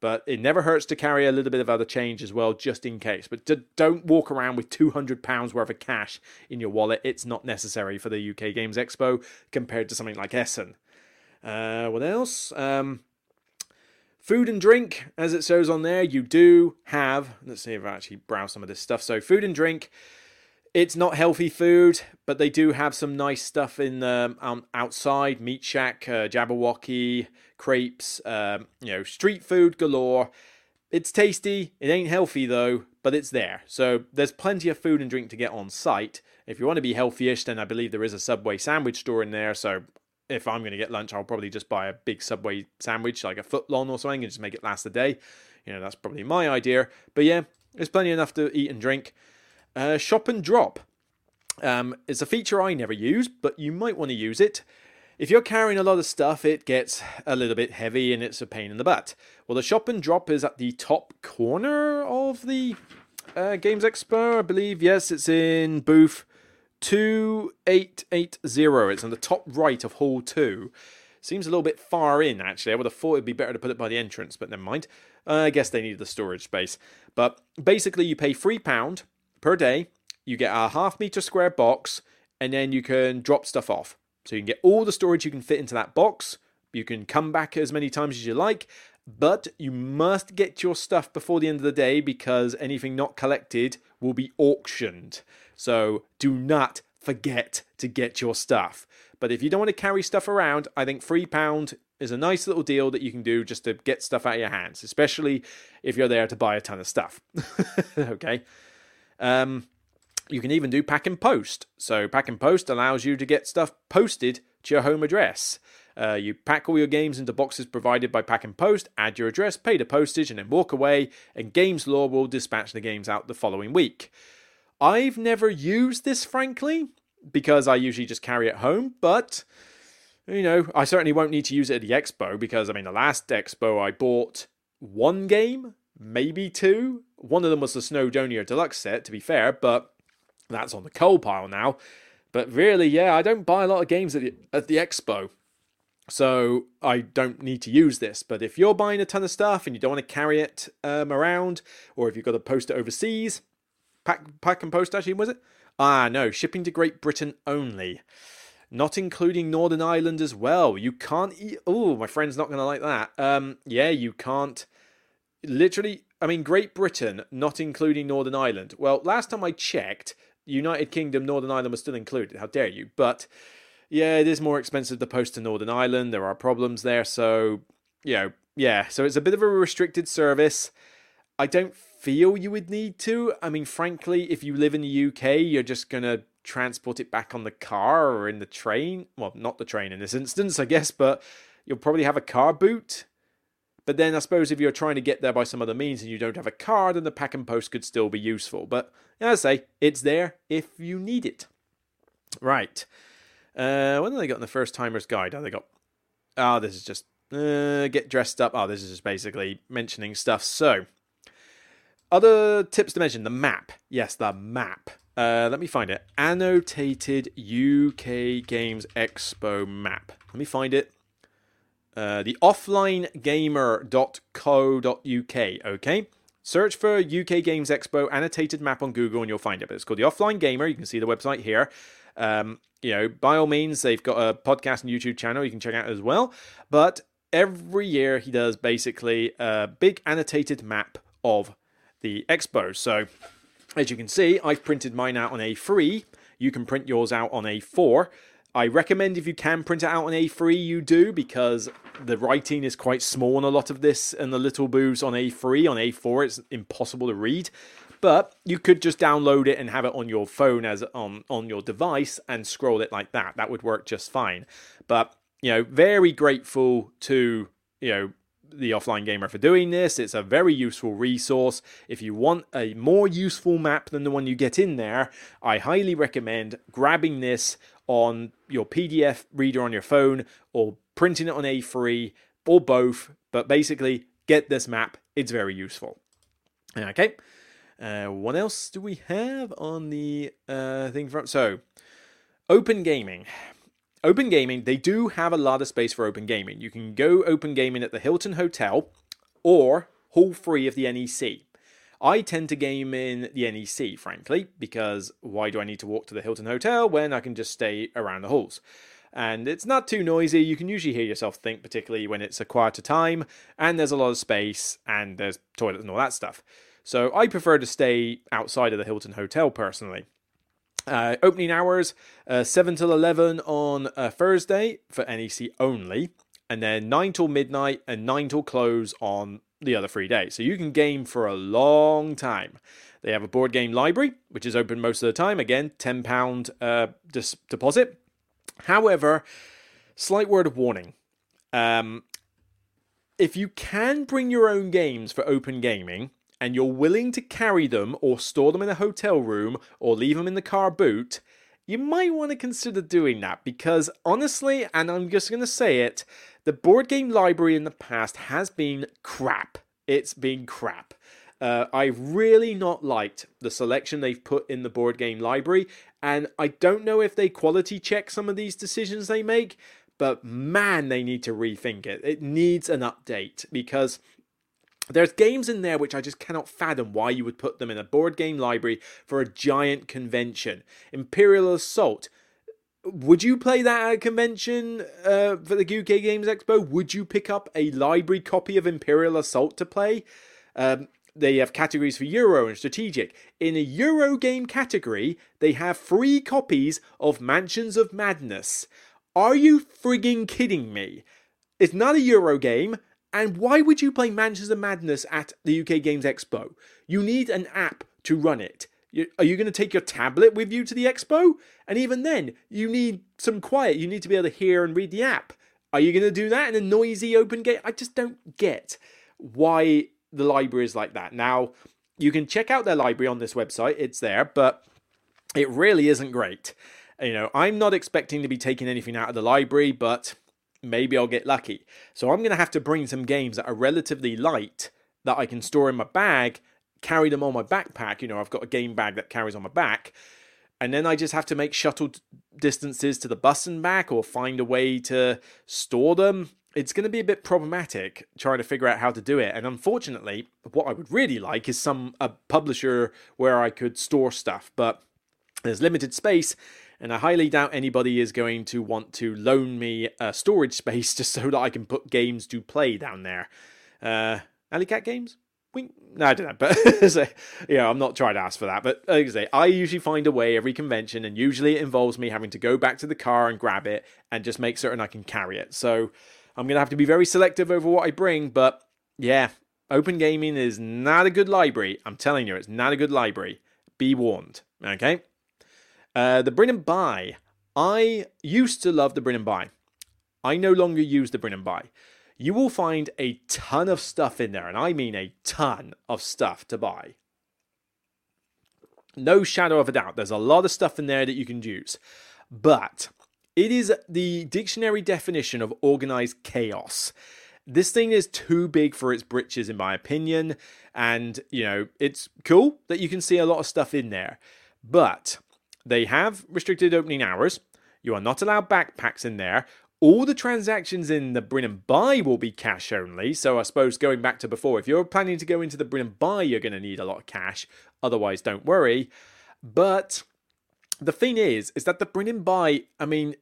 But it never hurts to carry a little bit of other change as well, just in case. But don't walk around with £200 worth of cash in your wallet. It's not necessary for the UK Games Expo compared to something like Essen. Uh, what else? Um, food and drink, as it shows on there, you do have. Let's see if I actually browse some of this stuff. So, food and drink it's not healthy food, but they do have some nice stuff in the um, outside meat shack, uh, Jabberwocky, crepes, um, you know, street food galore. It's tasty. It ain't healthy though, but it's there. So there's plenty of food and drink to get on site. If you want to be healthyish, then I believe there is a Subway sandwich store in there. So if I'm going to get lunch, I'll probably just buy a big Subway sandwich, like a foot long or something, and just make it last a day. You know, that's probably my idea. But yeah, there's plenty enough to eat and drink. Uh, shop and drop. Um, it's a feature I never use, but you might want to use it. If you're carrying a lot of stuff, it gets a little bit heavy and it's a pain in the butt. Well, the shop and drop is at the top corner of the uh, Games Expo, I believe. Yes, it's in booth 2880. It's on the top right of Hall 2. Seems a little bit far in, actually. I would have thought it'd be better to put it by the entrance, but never mind. Uh, I guess they need the storage space. But basically, you pay £3 per day. You get a half meter square box, and then you can drop stuff off. So you can get all the storage you can fit into that box. You can come back as many times as you like, but you must get your stuff before the end of the day because anything not collected will be auctioned. So do not forget to get your stuff. But if you don't want to carry stuff around, I think £3 is a nice little deal that you can do just to get stuff out of your hands, especially if you're there to buy a ton of stuff. okay. Um, you can even do pack and post. So, pack and post allows you to get stuff posted to your home address. Uh, you pack all your games into boxes provided by Pack and Post, add your address, pay the postage, and then walk away, and Games Lore will dispatch the games out the following week. I've never used this, frankly, because I usually just carry it home, but you know, I certainly won't need to use it at the expo because I mean, the last expo I bought one game, maybe two, one of them was the Snowdonia Deluxe set, to be fair, but that's on the coal pile now. But really, yeah, I don't buy a lot of games at the, at the expo. So I don't need to use this. But if you're buying a ton of stuff and you don't want to carry it um, around, or if you've got to post it overseas, pack, pack and post actually, was it? Ah, no, shipping to Great Britain only. Not including Northern Ireland as well. You can't eat. Oh, my friend's not going to like that. Um, yeah, you can't. Literally, I mean, Great Britain, not including Northern Ireland. Well, last time I checked, United Kingdom, Northern Ireland was still included. How dare you? But yeah, it is more expensive to post to Northern Ireland. There are problems there, so you know, yeah. So it's a bit of a restricted service. I don't feel you would need to. I mean, frankly, if you live in the UK, you're just gonna transport it back on the car or in the train. Well, not the train in this instance, I guess, but you'll probably have a car boot. But then I suppose if you're trying to get there by some other means and you don't have a car, then the pack and post could still be useful. But as I say, it's there if you need it. Right. Uh, have they got in the first timer's guide? Oh, they got. Oh, this is just uh, get dressed up. Oh, this is just basically mentioning stuff. So, other tips to mention: the map. Yes, the map. Uh, let me find it. Annotated UK Games Expo map. Let me find it. Uh, the offlinegamer.co.uk. Okay. Search for UK Games Expo annotated map on Google and you'll find it. But it's called the Offline Gamer. You can see the website here. Um, you know, by all means, they've got a podcast and YouTube channel you can check out as well. But every year he does basically a big annotated map of the expo. So as you can see, I've printed mine out on A3. You can print yours out on A4. I recommend if you can print it out on A3, you do because the writing is quite small on a lot of this, and the little boos on A3. On A4, it's impossible to read. But you could just download it and have it on your phone as on on your device and scroll it like that. That would work just fine. But you know, very grateful to you know the offline gamer for doing this. It's a very useful resource. If you want a more useful map than the one you get in there, I highly recommend grabbing this on your PDF reader on your phone or printing it on A3 or both. But basically, get this map. It's very useful. Okay. Uh, what else do we have on the uh, thing from? So, open gaming. Open gaming, they do have a lot of space for open gaming. You can go open gaming at the Hilton Hotel or Hall 3 of the NEC. I tend to game in the NEC, frankly, because why do I need to walk to the Hilton Hotel when I can just stay around the halls? And it's not too noisy. You can usually hear yourself think, particularly when it's a quieter time, and there's a lot of space, and there's toilets and all that stuff. So I prefer to stay outside of the Hilton Hotel personally. Uh, opening hours uh, 7 till 11 on Thursday for NEC only, and then 9 till midnight and 9 till close on the other three days. So you can game for a long time. They have a board game library, which is open most of the time. Again, £10 uh, dis- deposit. However, slight word of warning. Um, if you can bring your own games for open gaming, and you're willing to carry them or store them in a hotel room or leave them in the car boot, you might want to consider doing that because honestly, and I'm just going to say it, the board game library in the past has been crap. It's been crap. Uh, I've really not liked the selection they've put in the board game library, and I don't know if they quality check some of these decisions they make, but man, they need to rethink it. It needs an update because there's games in there which I just cannot fathom why you would put them in a board game library for a giant convention. Imperial Assault. Would you play that at a convention uh, for the UK Games Expo? Would you pick up a library copy of Imperial Assault to play? Um, they have categories for Euro and Strategic. In a Euro game category, they have free copies of Mansions of Madness. Are you frigging kidding me? It's not a Euro game. And why would you play Mansions of Madness at the UK Games Expo? You need an app to run it. Are you going to take your tablet with you to the expo? And even then, you need some quiet. You need to be able to hear and read the app. Are you going to do that in a noisy open gate? I just don't get why the library is like that. Now, you can check out their library on this website, it's there, but it really isn't great. You know, I'm not expecting to be taking anything out of the library, but maybe I'll get lucky. So I'm going to have to bring some games that are relatively light that I can store in my bag, carry them on my backpack. You know, I've got a game bag that carries on my back. And then I just have to make shuttle distances to the bus and back or find a way to store them. It's going to be a bit problematic trying to figure out how to do it. And unfortunately, what I would really like is some a publisher where I could store stuff, but there's limited space and I highly doubt anybody is going to want to loan me a storage space just so that I can put games to play down there. Uh, Alley Cat Games? No, I don't know, but yeah, I'm not trying to ask for that. But like I say, I usually find a way every convention, and usually it involves me having to go back to the car and grab it and just make certain I can carry it. So I'm gonna have to be very selective over what I bring. But yeah, open gaming is not a good library. I'm telling you, it's not a good library. Be warned. Okay. Uh, the Bring and Buy. I used to love the Bring and Buy. I no longer use the Bring and Buy you will find a ton of stuff in there, and I mean a ton of stuff to buy. No shadow of a doubt, there's a lot of stuff in there that you can use. But it is the dictionary definition of organized chaos. This thing is too big for its britches, in my opinion. And, you know, it's cool that you can see a lot of stuff in there. But they have restricted opening hours. You are not allowed backpacks in there all the transactions in the Bring and Buy will be cash only. So I suppose going back to before, if you're planning to go into the Bring and Buy, you're going to need a lot of cash. Otherwise, don't worry. But the thing is, is that the Bring and Buy, I mean,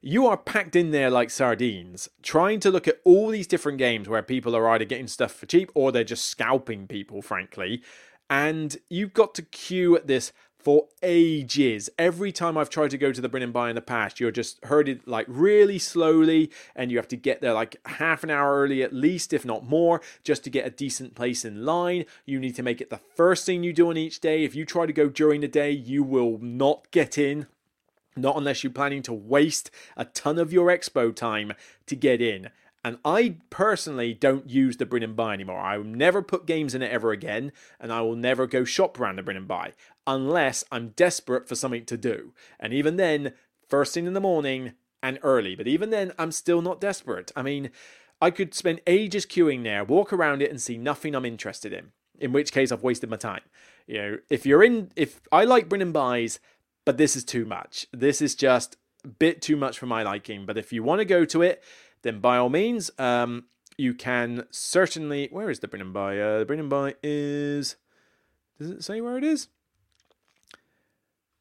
you are packed in there like sardines, trying to look at all these different games where people are either getting stuff for cheap or they're just scalping people, frankly. And you've got to queue at this for ages. Every time I've tried to go to the Bring and Buy in the past, you're just herded like really slowly, and you have to get there like half an hour early at least, if not more, just to get a decent place in line. You need to make it the first thing you do on each day. If you try to go during the day, you will not get in. Not unless you're planning to waste a ton of your expo time to get in. And I personally don't use the Bring and Buy anymore. I will never put games in it ever again, and I will never go shop around the Bring and Buy unless I'm desperate for something to do. And even then, first thing in the morning and early. But even then, I'm still not desperate. I mean, I could spend ages queuing there, walk around it, and see nothing I'm interested in. In which case, I've wasted my time. You know, if you're in, if I like Bring and Buys, but this is too much. This is just a bit too much for my liking. But if you want to go to it, then by all means, um, you can certainly. Where is the Bring and Buy? Uh, the Bring and Buy is. Does it say where it is?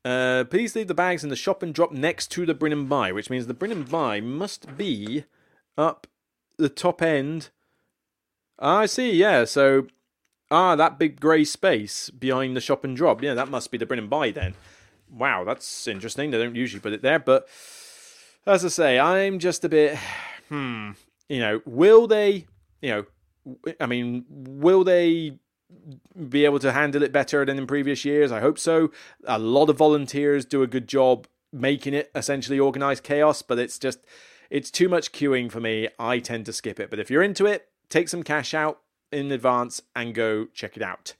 Uh, please leave the bags in the shop and drop next to the Bring and Buy, which means the Bring and Buy must be up the top end. Ah, I see, yeah. So, ah, that big grey space behind the shop and drop. Yeah, that must be the Bring and Buy then. Wow, that's interesting. They don't usually put it there, but as I say, I'm just a bit hmm, you know, will they, you know, I mean, will they be able to handle it better than in previous years? I hope so. A lot of volunteers do a good job making it essentially organized chaos, but it's just it's too much queuing for me. I tend to skip it. But if you're into it, take some cash out in advance and go check it out.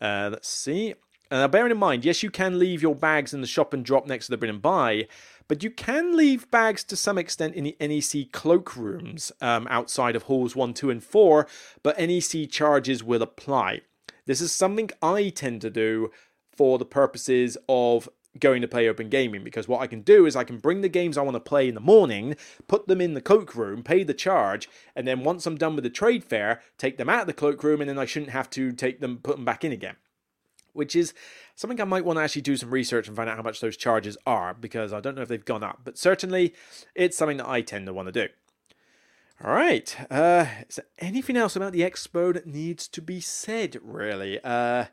Uh, let's see. Uh, bearing in mind, yes, you can leave your bags in the shop and drop next to the Bring and Buy, but you can leave bags to some extent in the NEC cloakrooms um, outside of halls 1, 2, and 4, but NEC charges will apply. This is something I tend to do for the purposes of going to play open gaming because what I can do is I can bring the games I want to play in the morning, put them in the cloakroom, pay the charge, and then once I'm done with the trade fair, take them out of the cloakroom, and then I shouldn't have to take them, put them back in again which is something I might want to actually do some research and find out how much those charges are because I don't know if they've gone up, but certainly it's something that I tend to want to do. All right. Uh, is there anything else about the expo that needs to be said, really? Uh,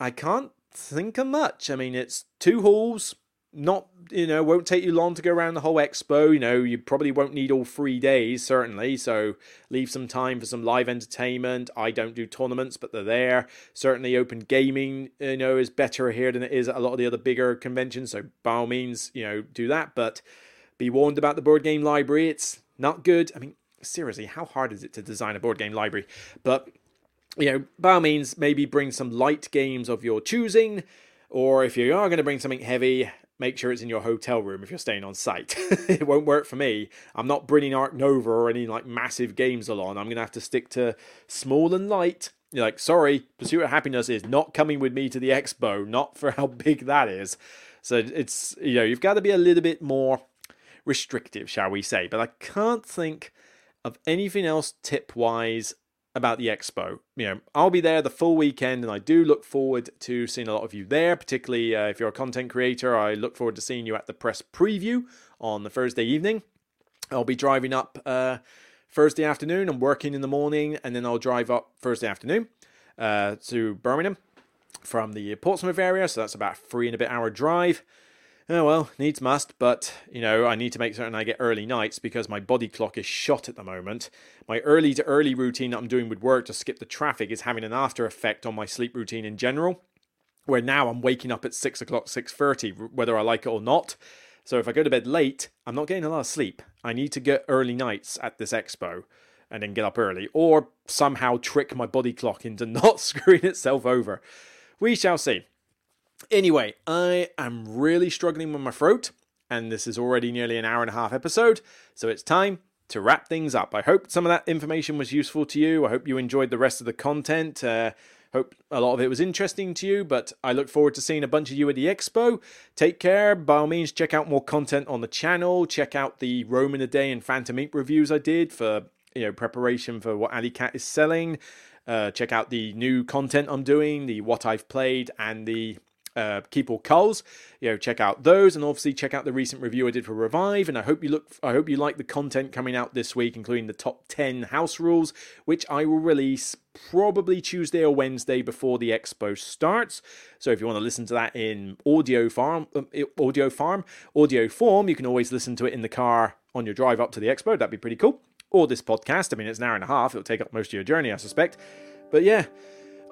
I can't think of much. I mean, it's two halls, not you know won't take you long to go around the whole expo you know you probably won't need all three days certainly. So leave some time for some live entertainment. I don't do tournaments but they're there. Certainly open gaming you know is better here than it is at a lot of the other bigger conventions. So by all means you know do that. But be warned about the board game library. It's not good. I mean seriously how hard is it to design a board game library? But you know by all means maybe bring some light games of your choosing or if you are going to bring something heavy, make sure it's in your hotel room if you're staying on site. it won't work for me. I'm not bringing Ark Nova or any like massive games along. I'm gonna have to stick to small and light. You're like, sorry, Pursuit of Happiness is not coming with me to the expo, not for how big that is. So it's you know, you've got to be a little bit more restrictive, shall we say. But I can't think of anything else tip wise about the expo. You know, I'll be there the full weekend, and I do look forward to seeing a lot of you there. Particularly uh, if you're a content creator, I look forward to seeing you at the press preview on the Thursday evening. I'll be driving up uh, Thursday afternoon. I'm working in the morning, and then I'll drive up Thursday afternoon uh, to Birmingham from the Portsmouth area. So that's about three and a bit hour drive. Oh well, needs must, but you know, I need to make certain I get early nights because my body clock is shot at the moment. My early to early routine that I'm doing with work to skip the traffic is having an after effect on my sleep routine in general. Where now I'm waking up at six o'clock, six thirty, whether I like it or not. So if I go to bed late, I'm not getting a lot of sleep. I need to get early nights at this expo and then get up early, or somehow trick my body clock into not screwing itself over. We shall see. Anyway, I am really struggling with my throat, and this is already nearly an hour and a half episode, so it's time to wrap things up. I hope some of that information was useful to you. I hope you enjoyed the rest of the content. Uh, hope a lot of it was interesting to you, but I look forward to seeing a bunch of you at the expo. Take care. By all means, check out more content on the channel. Check out the Rome in a Day and Phantom Ink reviews I did for you know preparation for what Alley Cat is selling. Uh, check out the new content I'm doing, the what I've played, and the uh, Keep All Culls. You know, check out those, and obviously check out the recent review I did for Revive. And I hope you look, I hope you like the content coming out this week, including the top ten house rules, which I will release probably Tuesday or Wednesday before the expo starts. So if you want to listen to that in audio farm, um, audio farm, audio form, you can always listen to it in the car on your drive up to the expo. That'd be pretty cool. Or this podcast. I mean, it's an hour and a half. It'll take up most of your journey, I suspect. But yeah,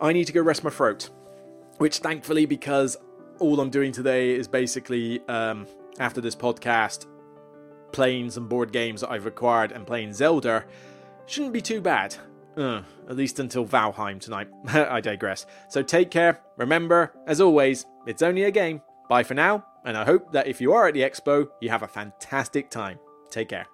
I need to go rest my throat which thankfully, because all I'm doing today is basically um, after this podcast, playing some board games that I've acquired and playing Zelda, shouldn't be too bad. Uh, at least until Valheim tonight. I digress. So take care. Remember, as always, it's only a game. Bye for now, and I hope that if you are at the expo, you have a fantastic time. Take care.